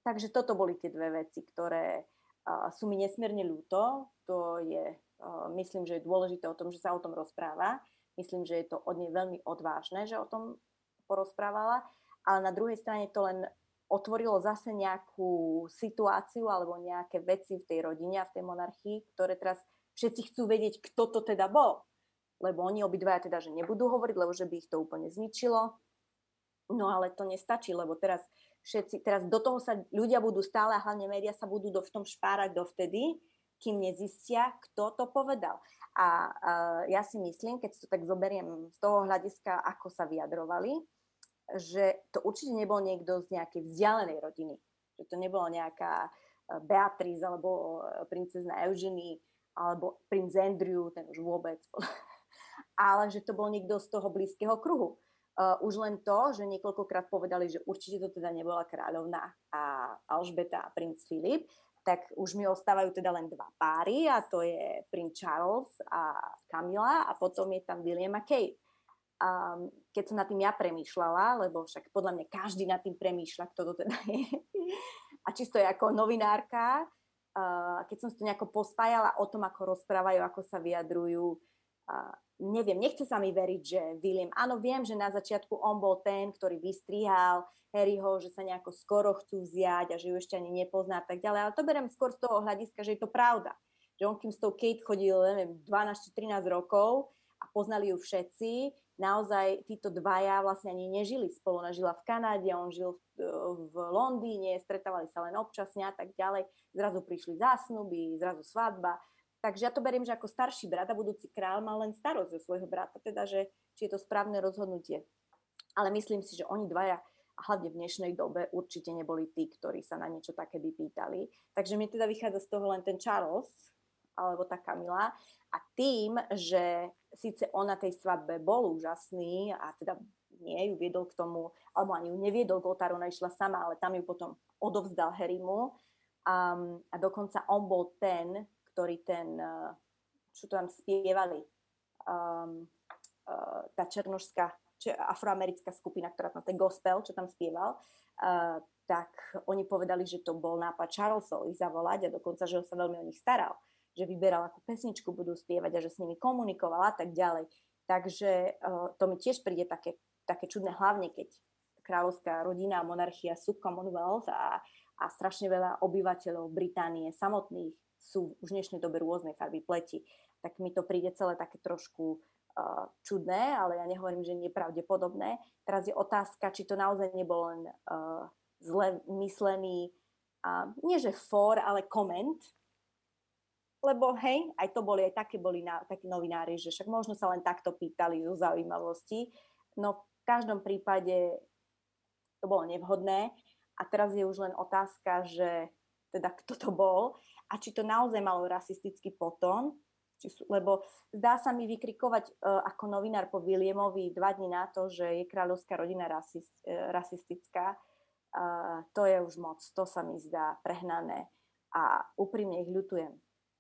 takže toto boli tie dve veci, ktoré uh, sú mi nesmierne ľúto. To je, uh, myslím, že je dôležité o tom, že sa o tom rozpráva. Myslím, že je to od nej veľmi odvážne, že o tom porozprávala. Ale na druhej strane to len otvorilo zase nejakú situáciu alebo nejaké veci v tej rodine a v tej monarchii, ktoré teraz všetci chcú vedieť, kto to teda bol. Lebo oni obidvaja teda, že nebudú hovoriť, lebo že by ich to úplne zničilo. No ale to nestačí, lebo teraz všetci, teraz do toho sa ľudia budú stále a hlavne médiá sa budú do, v tom špárať dovtedy, kým nezistia, kto to povedal. A uh, ja si myslím, keď to tak zoberiem z toho hľadiska, ako sa vyjadrovali, že to určite nebol niekto z nejakej vzdialenej rodiny. Že to nebola nejaká Beatrice alebo princezna Eugenie, alebo princ Andrew, ten už vôbec, ale že to bol niekto z toho blízkeho kruhu. Uh, už len to, že niekoľkokrát povedali, že určite to teda nebola kráľovná a Alžbeta a princ Filip, tak už mi ostávajú teda len dva páry a to je princ Charles a Camila a potom je tam William a Kate. Um, keď som nad tým ja premýšľala, lebo však podľa mňa každý nad tým premýšľa, kto to teda je. a čisto je ako novinárka, keď som si to nejako pospájala o tom, ako rozprávajú, ako sa vyjadrujú, uh, neviem, nechce sa mi veriť, že William, áno, viem, že na začiatku on bol ten, ktorý vystrihal Harryho, že sa nejako skoro chcú vziať a že ju ešte ani nepozná a tak ďalej, ale to berem skôr z toho hľadiska, že je to pravda. Že on kým s tou Kate chodil, neviem, 12 13 rokov a poznali ju všetci, naozaj títo dvaja vlastne ani nežili spolu. Ona žila v Kanáde, on žil v, v Londýne, stretávali sa len občasne a tak ďalej. Zrazu prišli zásnuby, zrazu svadba. Takže ja to beriem, že ako starší brat a budúci král mal len starosť zo svojho brata, teda, že či je to správne rozhodnutie. Ale myslím si, že oni dvaja a hlavne v dnešnej dobe určite neboli tí, ktorí sa na niečo také by pýtali. Takže mi teda vychádza z toho len ten Charles, alebo tá Kamila. A tým, že síce on na tej svadbe bol úžasný a teda nie ju viedol k tomu, alebo ani ju neviedol k oltáru, ona išla sama, ale tam ju potom odovzdal Harrymu. Um, a dokonca on bol ten, ktorý ten, uh, čo tam spievali, um, uh, tá černožská, či, afroamerická skupina, ktorá tam ten gospel, čo tam spieval, uh, tak oni povedali, že to bol nápad Charlesov ich zavolať a dokonca, že on sa veľmi o nich staral že vyberal, akú pesničku budú spievať a že s nimi komunikovala a tak ďalej. Takže uh, to mi tiež príde také, také čudné, hlavne keď kráľovská rodina a monarchia sú Commonwealth a, a strašne veľa obyvateľov Británie samotných sú už v dnešnej dobe rôznej farby pleti. Tak mi to príde celé také trošku uh, čudné, ale ja nehovorím, že nepravdepodobné. Teraz je otázka, či to naozaj nebol len uh, zle myslený, uh, nie že for, ale koment lebo hej, aj to boli, aj také boli na, takí novinári, že však možno sa len takto pýtali zo zaujímavosti. No v každom prípade to bolo nevhodné. A teraz je už len otázka, že teda kto to bol a či to naozaj malo rasistický potom, či sú, lebo zdá sa mi vykrikovať uh, ako novinár po Williamovi dva dní na to, že je kráľovská rodina rasist, uh, rasistická, uh, to je už moc, to sa mi zdá prehnané. A úprimne ich ľutujem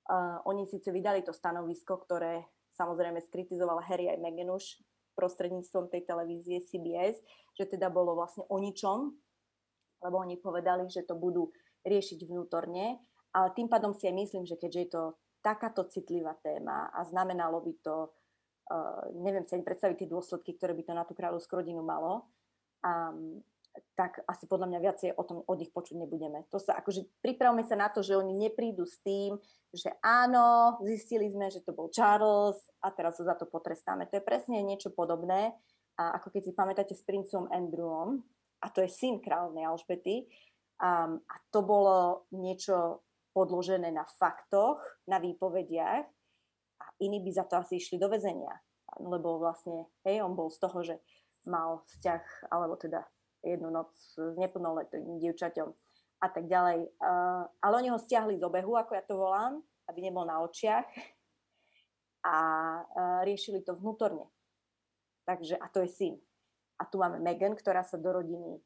Uh, oni síce vydali to stanovisko, ktoré samozrejme skritizoval Harry aj Meghan už prostredníctvom tej televízie CBS, že teda bolo vlastne o ničom, lebo oni povedali, že to budú riešiť vnútorne, ale tým pádom si aj myslím, že keďže je to takáto citlivá téma a znamenalo by to uh, neviem si ani predstaviť tie dôsledky, ktoré by to na tú kráľovskú rodinu malo. Um, tak asi podľa mňa viacej o tom od nich počuť nebudeme. To sa akože pripravme sa na to, že oni neprídu s tým, že áno, zistili sme, že to bol Charles a teraz sa za to potrestáme. To je presne niečo podobné, a ako keď si pamätáte s princom Andrewom, a to je syn kráľovnej Alžbety, um, a to bolo niečo podložené na faktoch, na výpovediach a iní by za to asi išli do väzenia. Lebo vlastne, hej, on bol z toho, že mal vzťah, alebo teda jednu noc s neplnoletým dievčaťom a tak ďalej. Ale oni ho stiahli z obehu, ako ja to volám, aby nebol na očiach a riešili to vnútorne. Takže, a to je syn. A tu máme Megan, ktorá sa do rodiny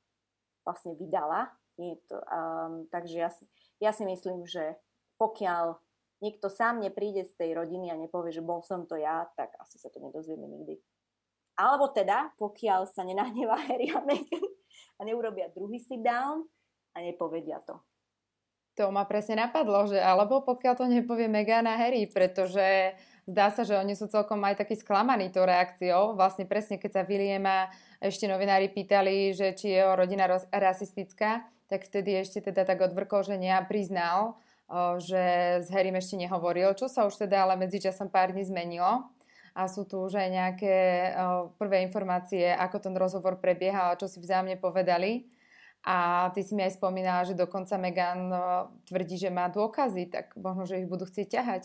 vlastne vydala. Je to, um, takže ja si, ja si myslím, že pokiaľ niekto sám nepríde z tej rodiny a nepovie, že bol som to ja, tak asi sa to nedozvieme nikdy. Alebo teda, pokiaľ sa nenahnevá Harry a Meghan a neurobia druhý sit down a nepovedia to. To ma presne napadlo, že alebo pokiaľ to nepovie Meghan a Harry, pretože zdá sa, že oni sú celkom aj takí sklamaní tou reakciou. Vlastne presne, keď sa Williama ešte novinári pýtali, že či je jeho rodina rasistická, tak vtedy ešte teda tak odvrkol, že ja priznal, že s Harrym ešte nehovoril, čo sa už teda ale medzičasom pár dní zmenilo a sú tu už aj nejaké prvé informácie, ako ten rozhovor prebiehal a čo si vzájomne povedali. A ty si mi aj spomínala, že dokonca Megan tvrdí, že má dôkazy, tak možno, že ich budú chcieť ťahať.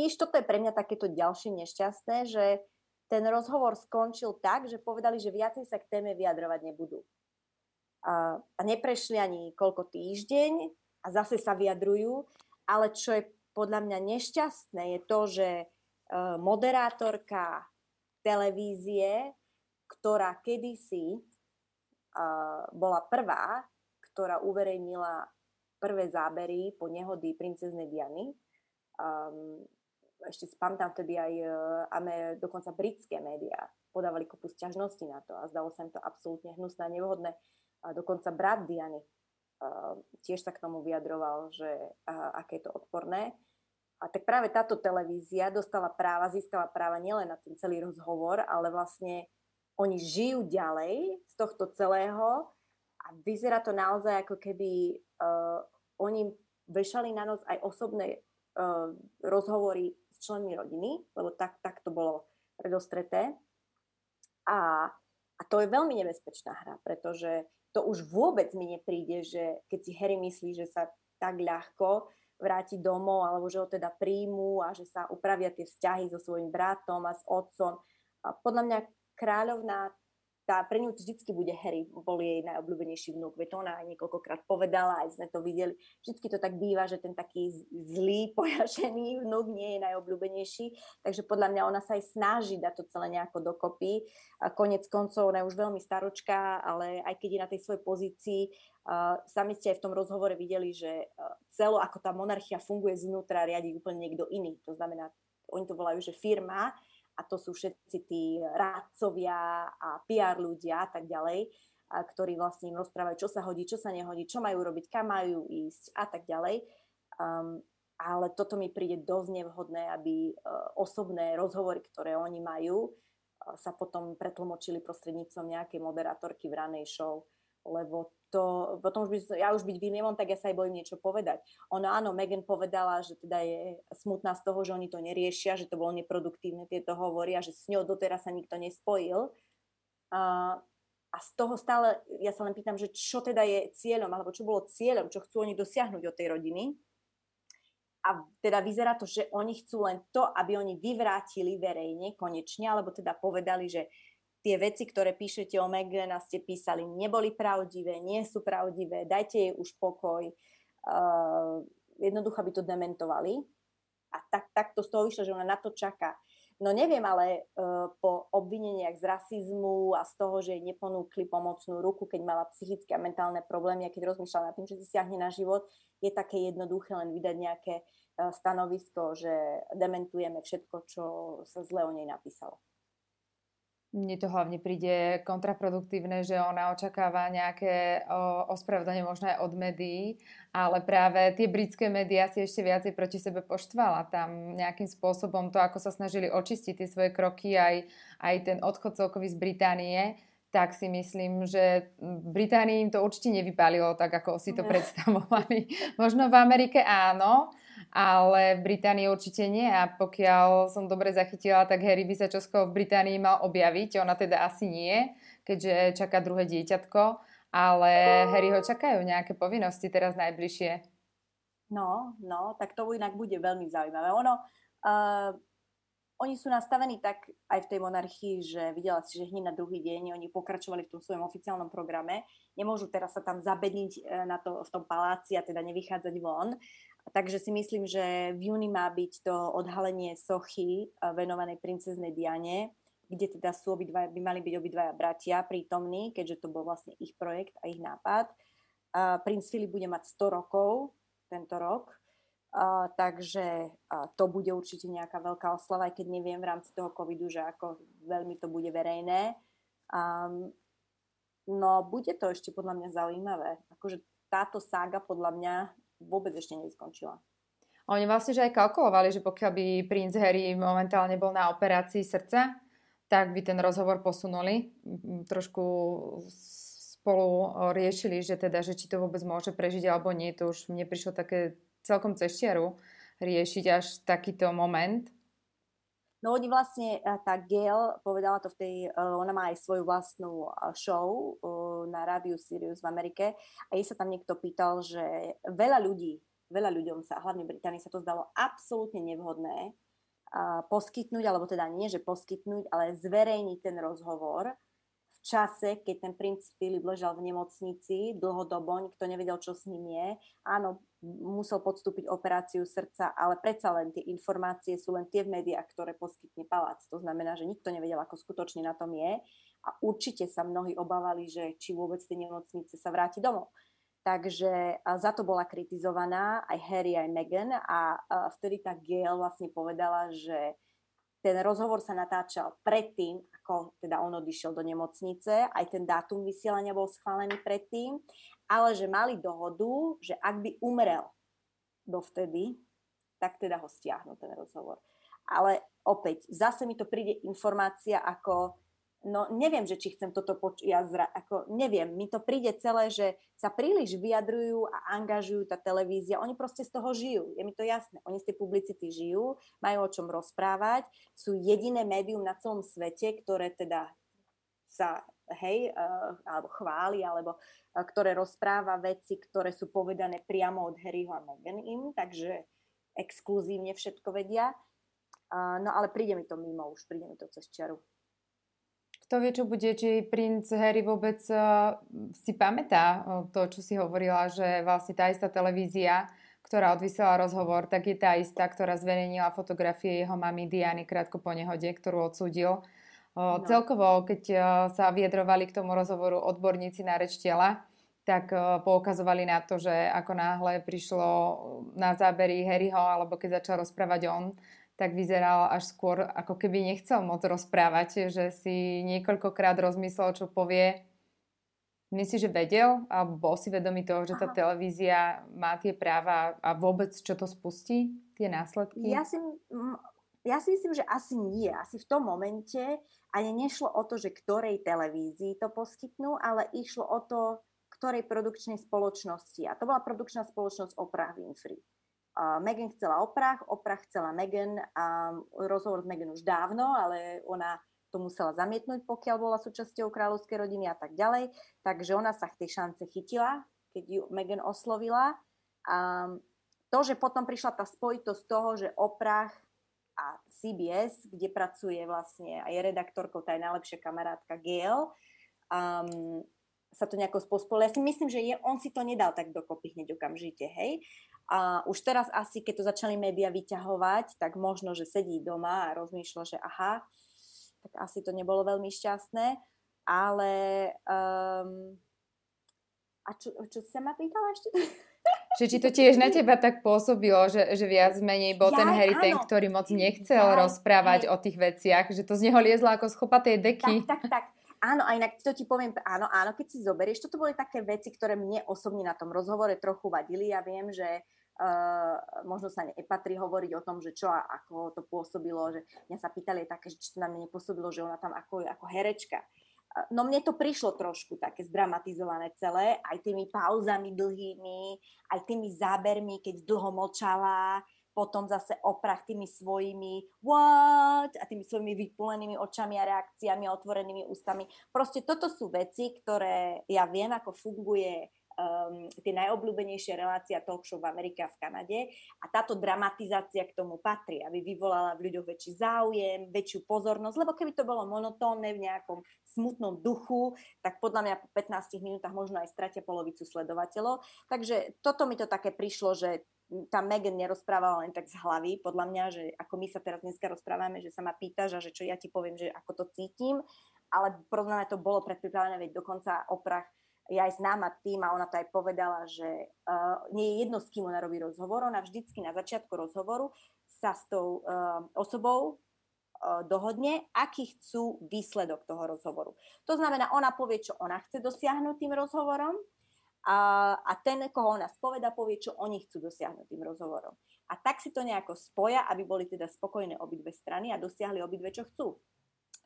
Víš, toto je pre mňa takéto ďalšie nešťastné, že ten rozhovor skončil tak, že povedali, že viacej sa k téme vyjadrovať nebudú. A, a neprešli ani koľko týždeň a zase sa vyjadrujú, ale čo je podľa mňa nešťastné je to, že moderátorka televízie, ktorá kedysi uh, bola prvá, ktorá uverejnila prvé zábery po nehody princeznej Diany. Um, ešte si pamätám vtedy aj uh, dokonca britské médiá podávali kopu sťažnosti na to a zdalo sa im to absolútne hnusné a nevhodné. A dokonca brat Diany uh, tiež sa k tomu vyjadroval, že uh, aké je to odporné. A tak práve táto televízia dostala práva, získala práva nielen na ten celý rozhovor, ale vlastne oni žijú ďalej z tohto celého a vyzerá to naozaj ako keby uh, oni vešali na noc aj osobné uh, rozhovory s členmi rodiny, lebo tak, tak to bolo predostreté. A, a to je veľmi nebezpečná hra, pretože to už vôbec mi nepríde, že keď si Harry myslí, že sa tak ľahko vrátiť domov, alebo že ho teda príjmu a že sa upravia tie vzťahy so svojím bratom a s otcom. A podľa mňa kráľovná tá, pre ňu vždycky bude Harry, bol jej najobľúbenejší vnúk, veď ona niekoľkokrát povedala, aj sme to videli, vždycky to tak býva, že ten taký zlý, pojašený vnúk nie je najobľúbenejší, takže podľa mňa ona sa aj snaží dať to celé nejako dokopy. A konec koncov, ona je už veľmi staročká, ale aj keď je na tej svojej pozícii, sami ste aj v tom rozhovore videli, že uh, celo ako tá monarchia funguje znútra, riadi úplne niekto iný. To znamená, oni to volajú, že firma, a to sú všetci tí rádcovia a PR ľudia a tak ďalej, a ktorí vlastne im rozprávajú, čo sa hodí, čo sa nehodí, čo majú robiť, kam majú ísť a tak ďalej. Um, ale toto mi príde dosť nevhodné, aby uh, osobné rozhovory, ktoré oni majú, uh, sa potom pretlmočili prostredníctvom nejakej moderátorky v ranej show, lebo to, potom už by, ja už byť Williamom, tak ja sa aj bojím niečo povedať. Ono áno, Megan povedala, že teda je smutná z toho, že oni to neriešia, že to bolo neproduktívne tieto hovory a že s ňou doteraz sa nikto nespojil. A, a z toho stále, ja sa len pýtam, že čo teda je cieľom, alebo čo bolo cieľom, čo chcú oni dosiahnuť od tej rodiny. A teda vyzerá to, že oni chcú len to, aby oni vyvrátili verejne konečne, alebo teda povedali, že tie veci, ktoré píšete o Megan a ste písali, neboli pravdivé, nie sú pravdivé, dajte jej už pokoj. Uh, jednoducho by to dementovali. A tak, tak to z toho vyšlo, že ona na to čaká. No neviem, ale uh, po obvineniach z rasizmu a z toho, že jej neponúkli pomocnú ruku, keď mala psychické a mentálne problémy a keď rozmýšľala nad tým, že si siahne na život, je také jednoduché len vydať nejaké uh, stanovisko, že dementujeme všetko, čo sa zle o nej napísalo. Mne to hlavne príde kontraproduktívne, že ona očakáva nejaké ospravedlenie možno aj od médií, ale práve tie britské médiá si ešte viacej proti sebe poštvala. Tam nejakým spôsobom to, ako sa snažili očistiť tie svoje kroky, aj, aj ten odchod celkový z Británie, tak si myslím, že Británii im to určite nevypálilo tak, ako si to predstavovali. Možno v Amerike áno, ale v Británii určite nie a pokiaľ som dobre zachytila, tak Harry by sa čoskoro v Británii mal objaviť, ona teda asi nie, keďže čaká druhé dieťatko, ale Harry ho čakajú nejaké povinnosti teraz najbližšie. No, no, tak to inak bude veľmi zaujímavé. Ono, uh, oni sú nastavení tak aj v tej monarchii, že videla si, že hneď na druhý deň oni pokračovali v tom svojom oficiálnom programe. Nemôžu teraz sa tam zabedniť e, na to, v tom paláci a teda nevychádzať von. Takže si myslím, že v júni má byť to odhalenie sochy eh, venovanej princeznej Diane, kde teda sú obidva, by mali byť obidvaja bratia prítomní, keďže to bol vlastne ich projekt a ich nápad. Princ Filip bude mať 100 rokov tento rok, takže a to bude určite nejaká veľká oslava, aj keď neviem v rámci toho covidu, že ako veľmi to bude verejné. A, no bude to ešte podľa mňa zaujímavé. Akože táto sága podľa mňa vôbec ešte neskončila. Oni vlastne že aj kalkulovali, že pokiaľ by princ Harry momentálne bol na operácii srdca, tak by ten rozhovor posunuli. Trošku spolu riešili, že teda, že či to vôbec môže prežiť alebo nie. To už mne prišlo také celkom ceštiaru riešiť až takýto moment. No oni vlastne, tá Gail povedala to v tej, ona má aj svoju vlastnú show na rádiu Sirius v Amerike a jej sa tam niekto pýtal, že veľa ľudí, veľa ľuďom sa, hlavne Británii sa to zdalo absolútne nevhodné poskytnúť, alebo teda nie, že poskytnúť, ale zverejniť ten rozhovor v čase, keď ten princ Filip ležal v nemocnici dlhodobo, nikto nevedel, čo s ním je. Áno, musel podstúpiť operáciu srdca, ale predsa len tie informácie sú len tie v médiách, ktoré poskytne palác. To znamená, že nikto nevedel, ako skutočne na tom je a určite sa mnohí obávali, že či vôbec tej nemocnice sa vráti domov. Takže za to bola kritizovaná aj Harry, aj Meghan a vtedy tá Gail vlastne povedala, že ten rozhovor sa natáčal predtým, ako teda on odišiel do nemocnice, aj ten dátum vysielania bol schválený predtým ale že mali dohodu, že ak by umrel dovtedy, tak teda ho stiahnu ten rozhovor. Ale opäť, zase mi to príde informácia ako, no neviem, že či chcem toto počuť, ja zra, ako neviem, mi to príde celé, že sa príliš vyjadrujú a angažujú tá televízia, oni proste z toho žijú, je mi to jasné, oni z tej publicity žijú, majú o čom rozprávať, sú jediné médium na celom svete, ktoré teda sa hej, uh, alebo chváli, alebo uh, ktoré rozpráva veci, ktoré sú povedané priamo od Harryho a Meghan im, takže exkluzívne všetko vedia. Uh, no ale príde mi to mimo, už príde mi to cez čaru. Kto vie, čo bude, či princ Harry vôbec si pamätá to, čo si hovorila, že vlastne tá istá televízia, ktorá odvysiela rozhovor, tak je tá istá, ktorá zverejnila fotografie jeho mamy Diany krátko po nehode, ktorú odsúdil No. Celkovo, keď sa vyjadrovali k tomu rozhovoru odborníci na reč tela, tak poukazovali na to, že ako náhle prišlo na zábery Harryho, alebo keď začal rozprávať on, tak vyzeral až skôr, ako keby nechcel moc rozprávať, že si niekoľkokrát rozmyslel, čo povie. Myslíš, že vedel, alebo bol si vedomý toho, že tá Aha. televízia má tie práva a vôbec čo to spustí, tie následky? Ja si, ja si myslím, že asi nie. Asi v tom momente ani nešlo o to, že ktorej televízii to poskytnú, ale išlo o to, ktorej produkčnej spoločnosti. A to bola produkčná spoločnosť Oprah Winfrey. Uh, Megan chcela Oprah, Oprah chcela Megan a rozhovor s Megan už dávno, ale ona to musela zamietnúť, pokiaľ bola súčasťou kráľovskej rodiny a tak ďalej. Takže ona sa k tej šance chytila, keď ju Megan oslovila. A to, že potom prišla tá spojitosť toho, že Oprah a CBS, kde pracuje vlastne aj redaktorkou, tá je najlepšia kamarátka Gail, um, sa to nejako spospolo. Ja si myslím, že je, on si to nedal tak dokopy hneď okamžite, hej. A už teraz asi, keď to začali médiá vyťahovať, tak možno, že sedí doma a rozmýšľa, že aha, tak asi to nebolo veľmi šťastné, ale um, a čo, čo sa ma pýtala ešte? Že či to tiež na teba tak pôsobilo, že, že viac menej bol ja, ten Harry áno. ten, ktorý moc nechcel ja, rozprávať hej. o tých veciach, že to z neho liezlo ako z chopatej deky. Tak, tak, tak. Áno, a inak to ti poviem, áno, áno, keď si zoberieš, toto boli také veci, ktoré mne osobne na tom rozhovore trochu vadili. Ja viem, že Uh, možno sa nepatrí hovoriť o tom, že čo a ako to pôsobilo, že mňa sa pýtali také, že či to na mňa nepôsobilo, že ona tam ako, ako herečka. No mne to prišlo trošku také zdramatizované celé, aj tými pauzami dlhými, aj tými zábermi, keď dlho mlčala, potom zase oprach tými svojimi what a tými svojimi vypulenými očami a reakciami a otvorenými ústami. Proste toto sú veci, ktoré ja viem, ako funguje um, tie najobľúbenejšie relácia talk show v Amerike a v Kanade. A táto dramatizácia k tomu patrí, aby vyvolala v ľuďoch väčší záujem, väčšiu pozornosť, lebo keby to bolo monotónne v nejakom smutnom duchu, tak podľa mňa po 15 minútach možno aj stratia polovicu sledovateľov. Takže toto mi to také prišlo, že tá Megan nerozprávala len tak z hlavy, podľa mňa, že ako my sa teraz dneska rozprávame, že sa ma pýtaš a že čo ja ti poviem, že ako to cítim, ale podľa mňa to bolo predpripravené, veď dokonca oprach je aj známa tým a ona to aj povedala, že uh, nie je jedno, s kým ona robí rozhovor, ona vždycky na začiatku rozhovoru sa s tou uh, osobou uh, dohodne, aký chcú výsledok toho rozhovoru. To znamená, ona povie, čo ona chce dosiahnuť tým rozhovorom a, a ten, koho ona spoveda, povie, čo oni chcú dosiahnuť tým rozhovorom. A tak si to nejako spoja, aby boli teda spokojné obidve strany a dosiahli obidve, čo chcú.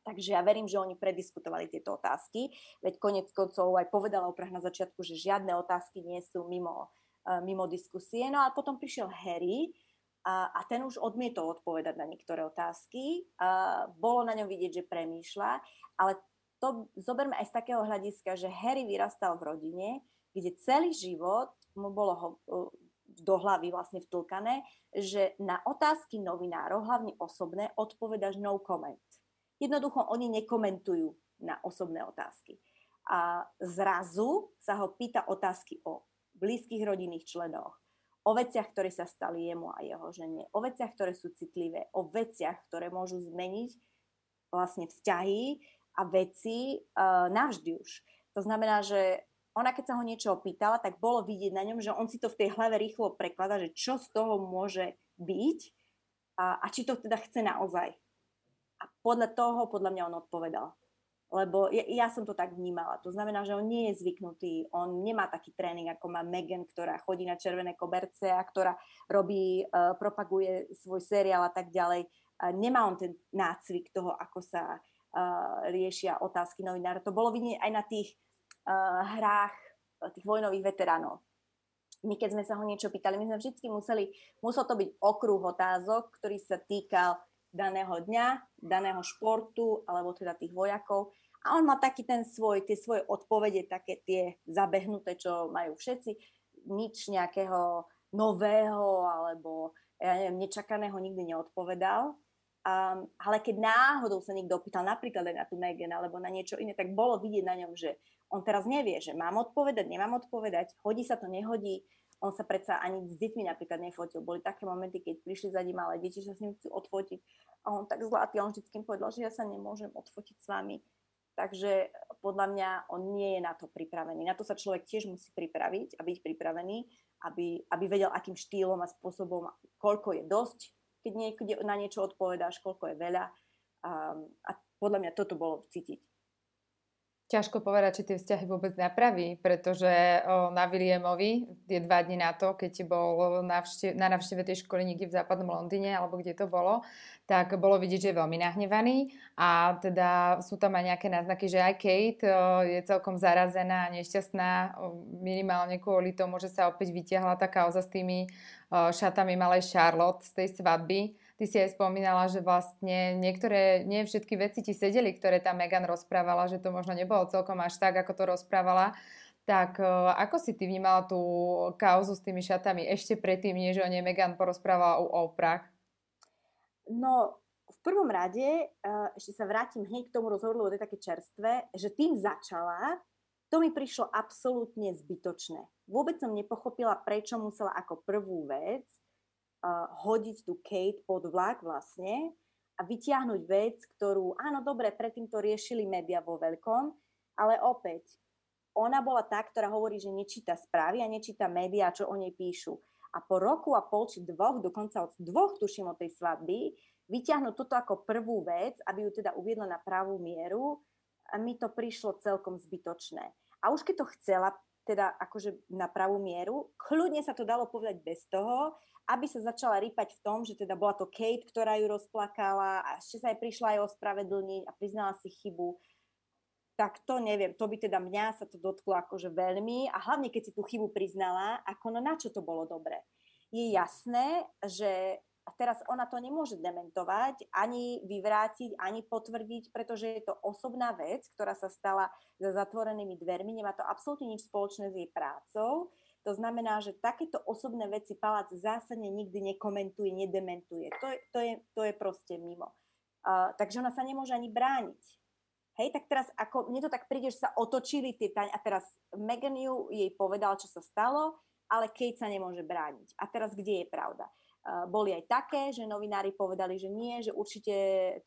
Takže ja verím, že oni prediskutovali tieto otázky, veď konec koncov aj povedala Oprah na začiatku, že žiadne otázky nie sú mimo, uh, mimo diskusie. No a potom prišiel Harry a, a ten už odmietol odpovedať na niektoré otázky. Uh, bolo na ňom vidieť, že premýšľa, ale to zoberme aj z takého hľadiska, že Harry vyrastal v rodine, kde celý život mu bolo ho, uh, do hlavy vlastne vtlkané, že na otázky novinárov, hlavne osobné, odpovedaš no comment Jednoducho oni nekomentujú na osobné otázky. A zrazu sa ho pýta otázky o blízkych rodinných členoch, o veciach, ktoré sa stali jemu a jeho žene, o veciach, ktoré sú citlivé, o veciach, ktoré môžu zmeniť vlastne vzťahy a veci uh, navždy už. To znamená, že ona keď sa ho niečo opýtala, tak bolo vidieť na ňom, že on si to v tej hlave rýchlo preklada, že čo z toho môže byť a, a či to teda chce naozaj podľa toho, podľa mňa on odpovedal. Lebo ja, ja som to tak vnímala. To znamená, že on nie je zvyknutý, on nemá taký tréning, ako má Megan, ktorá chodí na červené koberce a ktorá robí, uh, propaguje svoj seriál a tak ďalej. Uh, nemá on ten nácvik toho, ako sa uh, riešia otázky novinárov. To bolo vidieť aj na tých uh, hrách tých vojnových veteránov. My keď sme sa ho niečo pýtali, my sme vždy museli, musel to byť okruh otázok, ktorý sa týkal daného dňa, daného športu, alebo teda tých vojakov. A on má taký ten svoj, tie svoje odpovede, také tie zabehnuté, čo majú všetci. Nič nejakého nového alebo ja neviem, nečakaného nikdy neodpovedal. Um, ale keď náhodou sa niekto opýtal napríklad aj na tú Megan alebo na niečo iné, tak bolo vidieť na ňom, že on teraz nevie, že mám odpovedať, nemám odpovedať, hodí sa to, nehodí on sa predsa ani s deťmi napríklad nefotil. Boli také momenty, keď prišli za ním ale deti sa s ním chcú odfotiť. A on tak zlatý, on vždy povedal, že ja sa nemôžem odfotiť s vami. Takže podľa mňa on nie je na to pripravený. Na to sa človek tiež musí pripraviť a byť pripravený, aby, aby vedel, akým štýlom a spôsobom, koľko je dosť, keď niekde na niečo odpovedáš, koľko je veľa. A, a podľa mňa toto bolo cítiť. Ťažko povedať, či tie vzťahy vôbec napraví, pretože na Williamovi tie dva dni na to, keď bol na navšteve tej školy niekde v západnom Londýne, alebo kde to bolo, tak bolo vidieť, že je veľmi nahnevaný a teda sú tam aj nejaké náznaky, že aj Kate je celkom zarazená a nešťastná minimálne kvôli tomu, že sa opäť vytiahla tá kauza s tými šatami malej Charlotte z tej svadby Ty si aj spomínala, že vlastne niektoré, nie všetky veci ti sedeli, ktoré tá Megan rozprávala, že to možno nebolo celkom až tak, ako to rozprávala. Tak e, ako si ty vnímala tú kauzu s tými šatami ešte predtým, než o nej Megan porozprávala u Oprah? No, v prvom rade, e, ešte sa vrátim hneď k tomu rozhovoru, lebo to je také čerstvé, že tým začala, to mi prišlo absolútne zbytočné. Vôbec som nepochopila, prečo musela ako prvú vec hodiť tú Kate pod vlak vlastne a vytiahnuť vec, ktorú, áno, dobre, predtým to riešili média vo veľkom, ale opäť, ona bola tá, ktorá hovorí, že nečíta správy a nečíta médiá, čo o nej píšu. A po roku a pol či dvoch, dokonca od dvoch tuším od tej svadby, vyťahnuť toto ako prvú vec, aby ju teda uviedla na pravú mieru, a mi to prišlo celkom zbytočné. A už keď to chcela teda akože na pravú mieru, kľudne sa to dalo povedať bez toho, aby sa začala rýpať v tom, že teda bola to Kate, ktorá ju rozplakala a ešte sa aj prišla aj ospravedlniť a priznala si chybu tak to neviem, to by teda mňa sa to dotklo akože veľmi a hlavne keď si tú chybu priznala, ako no na čo to bolo dobre. Je jasné, že teraz ona to nemôže dementovať, ani vyvrátiť, ani potvrdiť, pretože je to osobná vec, ktorá sa stala za zatvorenými dvermi, nemá to absolútne nič spoločné s jej prácou. To znamená, že takéto osobné veci palác zásadne nikdy nekomentuje, nedementuje. To je, to je, to je proste mimo. Uh, takže ona sa nemôže ani brániť Hej, tak teraz ako, mne to tak príde, že sa otočili tie taň a teraz Megan ju jej povedal, čo sa stalo, ale Kate sa nemôže brániť. A teraz kde je pravda? Boli aj také, že novinári povedali, že nie, že určite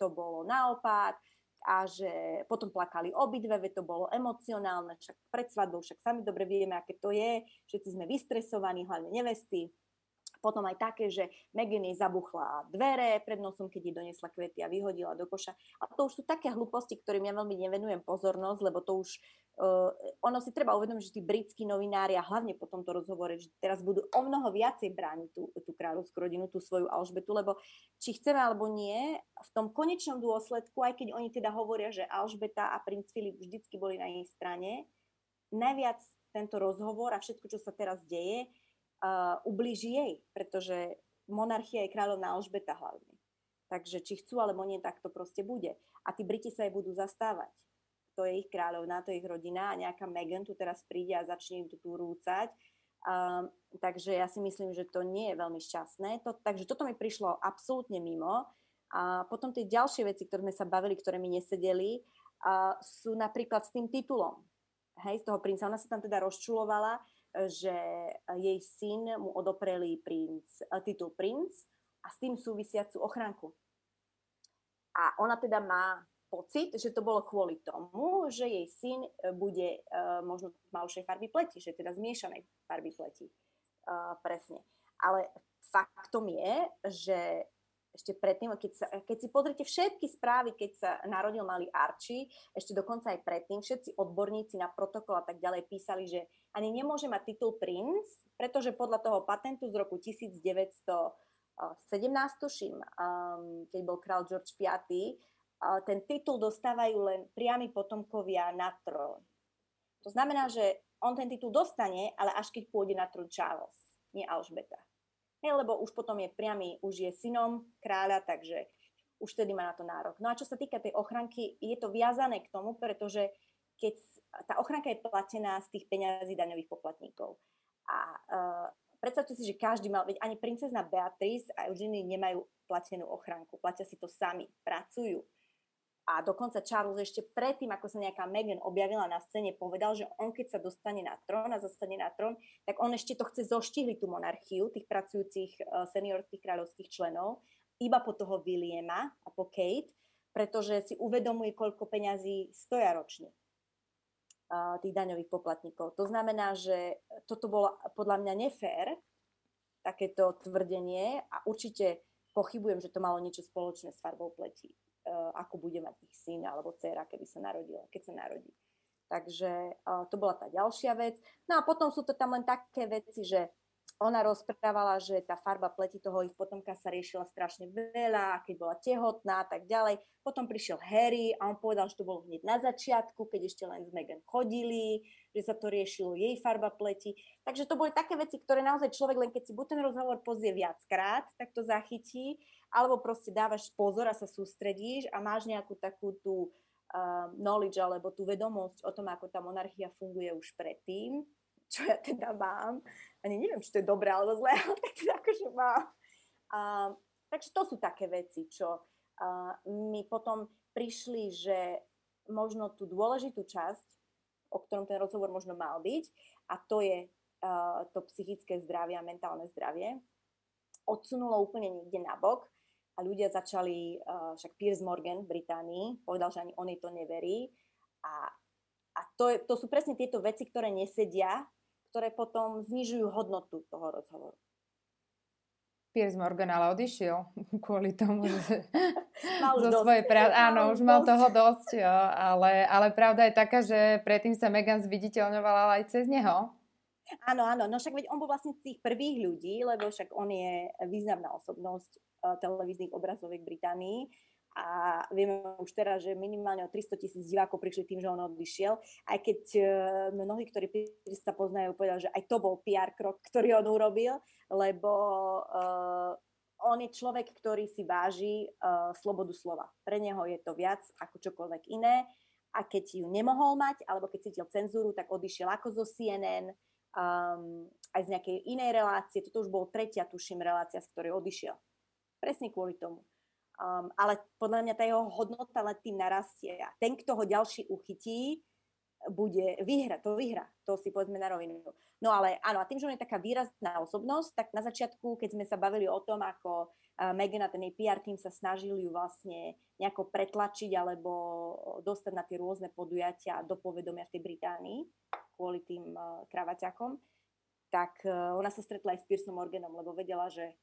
to bolo naopak a že potom plakali obidve, veď to bolo emocionálne, však pred svadbou, však sami dobre vieme, aké to je, všetci sme vystresovaní, hlavne nevesty, potom aj také, že Megan jej zabuchla dvere pred nosom, keď jej donesla kvety a vyhodila do koša. A to už sú také hlúposti, ktorým ja veľmi nevenujem pozornosť, lebo to už, uh, ono si treba uvedomiť, že tí britskí novinári a hlavne po tomto rozhovore, že teraz budú o mnoho viacej brániť tú, tú kráľovskú rodinu, tú svoju Alžbetu, lebo či chceme alebo nie, v tom konečnom dôsledku, aj keď oni teda hovoria, že Alžbeta a princ Filip vždycky boli na jej strane, najviac tento rozhovor a všetko, čo sa teraz deje, uh, ublíži jej, pretože monarchia je kráľovná Alžbeta hlavne. Takže či chcú alebo nie, tak to proste bude. A tí Briti sa jej budú zastávať. To je ich kráľovná, to je ich rodina a nejaká Meghan tu teraz príde a začne im tu rúcať. Um, takže ja si myslím, že to nie je veľmi šťastné. To, takže toto mi prišlo absolútne mimo. A potom tie ďalšie veci, ktoré sme sa bavili, ktoré mi nesedeli, uh, sú napríklad s tým titulom. Hej, z toho princa. Ona sa tam teda rozčulovala, že jej syn mu odopreli princ, eh, titul princ a s tým súvisiacu ochranku. A ona teda má pocit, že to bolo kvôli tomu, že jej syn eh, bude uh, možno malšej farby pleti, že teda zmiešanej farby pleti. Uh, presne. Ale faktom je, že ešte predtým, keď, sa, keď si pozrite všetky správy, keď sa narodil malý Archie, ešte dokonca aj predtým, všetci odborníci na protokol a tak ďalej písali, že ani nemôže mať titul princ, pretože podľa toho patentu z roku 1917, tuším, um, keď bol král George V, ten titul dostávajú len priami potomkovia na trón. To znamená, že on ten titul dostane, ale až keď pôjde na trón Charles, nie Alžbeta. Hej, lebo už potom je priamy, už je synom kráľa, takže už tedy má na to nárok. No a čo sa týka tej ochranky, je to viazané k tomu, pretože keď tá ochranka je platená z tých peňazí daňových poplatníkov. A uh, predstavte si, že každý mal, veď ani princezna Beatrice a Eugenie nemajú platenú ochránku, platia si to sami, pracujú. A dokonca Charles ešte predtým, ako sa nejaká Meghan objavila na scéne, povedal, že on keď sa dostane na trón a zostane na trón, tak on ešte to chce zoštihliť tú monarchiu tých pracujúcich uh, seniorských kráľovských členov, iba po toho Williama a po Kate, pretože si uvedomuje, koľko peňazí stoja ročne uh, tých daňových poplatníkov. To znamená, že toto bolo podľa mňa nefér, takéto tvrdenie a určite pochybujem, že to malo niečo spoločné s farbou pleti. Eh, ako bude mať ich syn alebo dcera, keby sa narodila, keď sa narodí. Takže uh, to bola tá ďalšia vec. No a potom sú to tam len také veci, že ona rozprávala, že tá farba pleti toho ich potomka sa riešila strašne veľa, keď bola tehotná a tak ďalej. Potom prišiel Harry a on povedal, že to bolo hneď na začiatku, keď ešte len s Megan chodili, že sa to riešilo jej farba pleti. Takže to boli také veci, ktoré naozaj človek len keď si buď ten rozhovor pozrie viackrát, tak to zachytí, alebo proste dávaš pozor a sa sústredíš a máš nejakú takú tú uh, knowledge alebo tú vedomosť o tom, ako tá monarchia funguje už predtým, čo ja teda mám. Ani neviem, či to je dobré alebo zlé, ale tak teda akože mám. Uh, takže to sú také veci, čo uh, mi potom prišli, že možno tú dôležitú časť, o ktorom ten rozhovor možno mal byť, a to je uh, to psychické zdravie a mentálne zdravie, odsunulo úplne niekde na bok a ľudia začali, uh, však Piers Morgan v Británii povedal, že ani on jej to neverí a A to, je, to sú presne tieto veci, ktoré nesedia, ktoré potom znižujú hodnotu toho rozhovoru. Piers Morgan ale odišiel kvôli tomu, že zo svojej práce, áno, už mal toho dosť, jo, ale, ale pravda je taká, že predtým sa Megan zviditeľňovala aj cez neho. Áno, áno, no však veď on bol vlastne z tých prvých ľudí, lebo však on je významná osobnosť uh, televíznych obrazovek Británii a vieme už teraz, že minimálne o 300 tisíc divákov prišli tým, že on odišiel. Aj keď uh, mnohí, ktorí sa poznajú, povedali, že aj to bol PR krok, ktorý on urobil, lebo uh, on je človek, ktorý si váži uh, slobodu slova. Pre neho je to viac ako čokoľvek iné. A keď ju nemohol mať, alebo keď cítil cenzúru, tak odišiel ako zo CNN, um, aj z nejakej inej relácie. Toto už bol tretia, tuším, relácia, z ktorej odišiel. Presne kvôli tomu. Um, ale podľa mňa tá jeho hodnota len tým narastie. A ten, kto ho ďalší uchytí, bude vyhra, to vyhra, to si povedzme na rovinu. No ale áno, a tým, že on je taká výrazná osobnosť, tak na začiatku, keď sme sa bavili o tom, ako uh, Megan a ten PR tým sa snažili ju vlastne nejako pretlačiť alebo dostať na tie rôzne podujatia do povedomia v tej Británii kvôli tým uh, kravaťakom, tak uh, ona sa stretla aj s Piersom Morganom, lebo vedela, že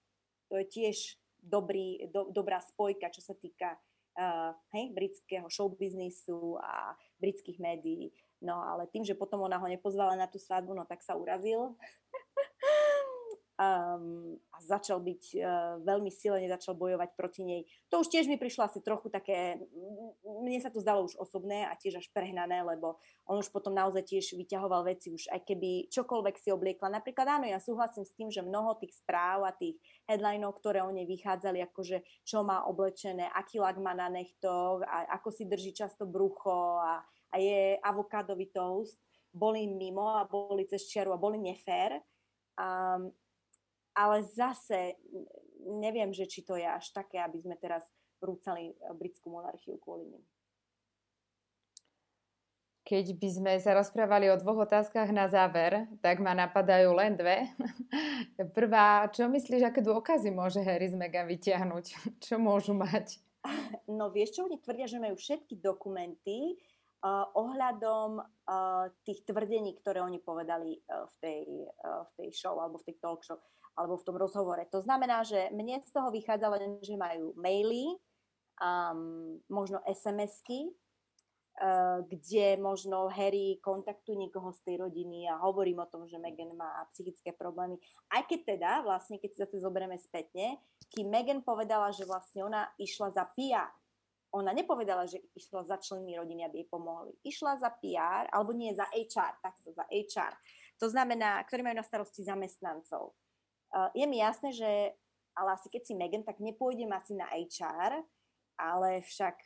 to je tiež dobrý, do, dobrá spojka, čo sa týka uh, hej, britského showbiznisu a britských médií. No ale tým, že potom ona ho nepozvala na tú svadbu, no tak sa urazil. Um, a začal byť uh, veľmi silne, začal bojovať proti nej. To už tiež mi prišlo asi trochu také, mne sa to zdalo už osobné a tiež až prehnané, lebo on už potom naozaj tiež vyťahoval veci, už aj keby čokoľvek si obliekla. Napríklad áno, ja súhlasím s tým, že mnoho tých správ a tých headlinov, ktoré o nej vychádzali, akože čo má oblečené, aký lak má na nechtoch, a ako si drží často brucho a, a je avokádový toast, boli mimo a boli cez čiaru a boli nefér. Um, ale zase neviem, že či to je až také, aby sme teraz rúcali eh, britskú monarchiu kvôli nim. Keď by sme sa rozprávali o dvoch otázkach na záver, tak ma napadajú len dve. Prvá, čo myslíš, aké dôkazy môže Harry z Meghan vyťahnuť? Čo môžu mať? No vieš čo, oni tvrdia, že majú všetky dokumenty uh, ohľadom uh, tých tvrdení, ktoré oni povedali uh, v, tej, uh, v tej show alebo v tej talk show alebo v tom rozhovore. To znamená, že mne z toho vychádza len, že majú maily, um, možno SMS-ky, uh, kde možno Harry kontaktuje niekoho z tej rodiny a hovorím o tom, že Meghan má psychické problémy. Aj keď teda, vlastne, keď si zase zoberieme spätne, kým Meghan povedala, že vlastne ona išla za PR, ona nepovedala, že išla za členmi rodiny, aby jej pomohli. Išla za PR, alebo nie za HR, takto za HR. To znamená, ktorí majú na starosti zamestnancov. Je mi jasné, že ale asi keď si Megan, tak nepôjdem asi na HR, ale však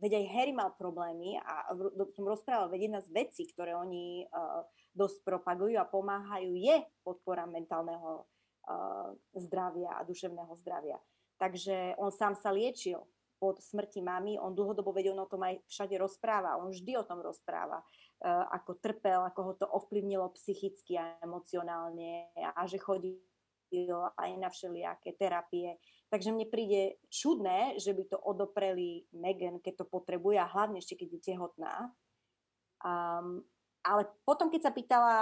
veď aj Harry mal problémy a som rozprával, veď jedna z vecí, ktoré oni uh, dosť propagujú a pomáhajú, je podpora mentálneho uh, zdravia a duševného zdravia. Takže on sám sa liečil po smrti mamy, on dlhodobo vedel on o tom aj všade rozpráva, on vždy o tom rozpráva, uh, ako trpel, ako ho to ovplyvnilo psychicky a emocionálne a že chodí aj na všelijaké terapie. Takže mne príde čudné, že by to odopreli Megan, keď to potrebuje a hlavne ešte, keď je tehotná. Um, ale potom, keď sa pýtala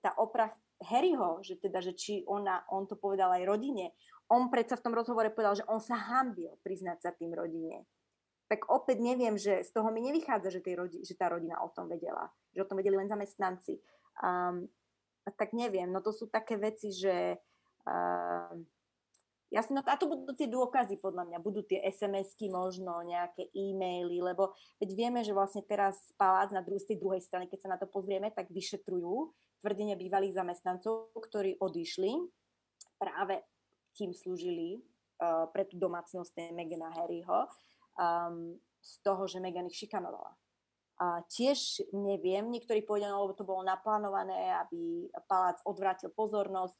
tá opra Harryho, že teda, že či ona, on to povedal aj rodine, on predsa v tom rozhovore povedal, že on sa hambil priznať sa tým rodine. Tak opäť neviem, že z toho mi nevychádza, že, tej rodi, že tá rodina o tom vedela. Že o tom vedeli len zamestnanci. Um, tak neviem, no to sú také veci, že Uh, Jasne, no a to budú tie dôkazy podľa mňa, budú tie SMS-ky možno, nejaké e-maily, lebo veď vieme, že vlastne teraz palác na dru- z tej druhej strany, keď sa na to pozrieme, tak vyšetrujú tvrdenie bývalých zamestnancov, ktorí odišli práve kým slúžili uh, pre tú domácnosť Megana Harryho, um, z toho, že Megan ich šikanovala. A tiež neviem, niektorí povedia, no, lebo to bolo naplánované, aby palác odvrátil pozornosť,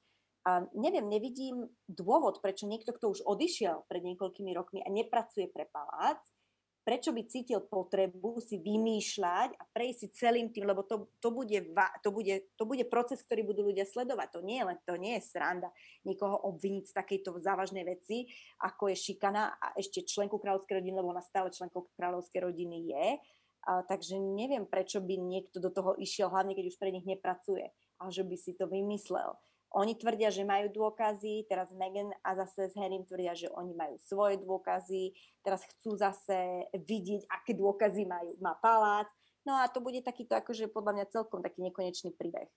a neviem, nevidím dôvod, prečo niekto, kto už odišiel pred niekoľkými rokmi a nepracuje pre palác, prečo by cítil potrebu si vymýšľať a prejsť si celým tým, lebo to, to, bude, to, bude, to bude proces, ktorý budú ľudia sledovať. To nie je len, to nie je sranda nikoho obviniť z takejto závažnej veci, ako je šikana a ešte členku kráľovskej rodiny, lebo ona stále členkou kráľovskej rodiny je. A, takže neviem, prečo by niekto do toho išiel, hlavne keď už pre nich nepracuje, a že by si to vymyslel. Oni tvrdia, že majú dôkazy, teraz Megan a zase s Harrym tvrdia, že oni majú svoje dôkazy, teraz chcú zase vidieť, aké dôkazy majú, má palác. No a to bude takýto akože podľa mňa celkom taký nekonečný príbeh.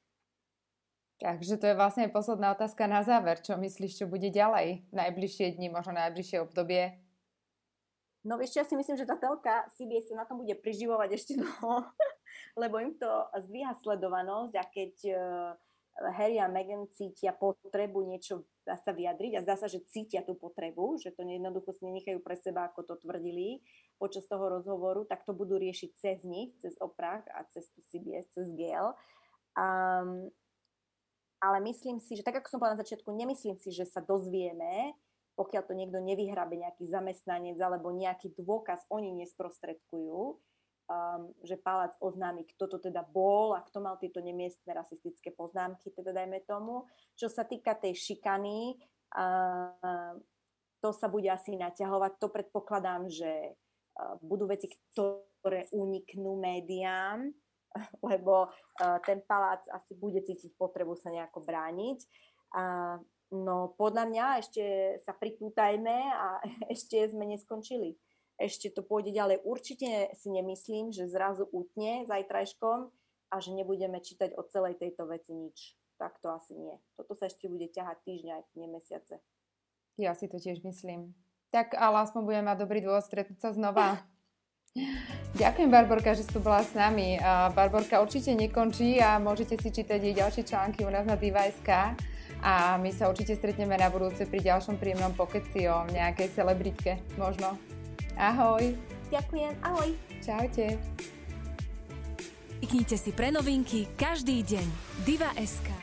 Takže to je vlastne posledná otázka na záver. Čo myslíš, čo bude ďalej? Najbližšie dni, možno najbližšie obdobie? No ešte ja si myslím, že tá telka CBS sa na tom bude priživovať ešte dlho, lebo im to zdvíha sledovanosť a keď uh, Harry a Meghan cítia potrebu niečo sa vyjadriť a zdá sa, že cítia tú potrebu, že to jednoducho si nenechajú pre seba, ako to tvrdili počas toho rozhovoru, tak to budú riešiť cez nich, cez Oprah a cez tú CBS, cez GL. Um, ale myslím si, že tak ako som povedala na začiatku, nemyslím si, že sa dozvieme, pokiaľ to niekto nevyhrabe nejaký zamestnanec alebo nejaký dôkaz oni nesprostredkujú, um, že palác oznámi, kto to teda bol a kto mal tieto nemiestne rasistické poznámky, teda dajme tomu. Čo sa týka tej šikany, uh, to sa bude asi naťahovať. To predpokladám, že uh, budú veci, ktoré uniknú médiám, lebo uh, ten palác asi bude cítiť potrebu sa nejako brániť. Uh, no podľa mňa ešte sa pripútajme a ešte sme neskončili ešte to pôjde ďalej. Určite si nemyslím, že zrazu utne zajtrajškom a že nebudeme čítať o celej tejto veci nič. Tak to asi nie. Toto sa ešte bude ťahať týždňa, aj nie mesiace. Ja si to tiež myslím. Tak ale aspoň budeme mať dobrý dôvod stretnúť sa znova. Ďakujem, Barborka, že si tu bola s nami. Barborka určite nekončí a môžete si čítať jej ďalšie články u nás na Diva.sk a my sa určite stretneme na budúce pri ďalšom príjemnom pokeci o nejakej celebritke možno. Ahoj. Ďakujem, ahoj. Čaute. Kliknite si pre novinky každý deň. Diva.sk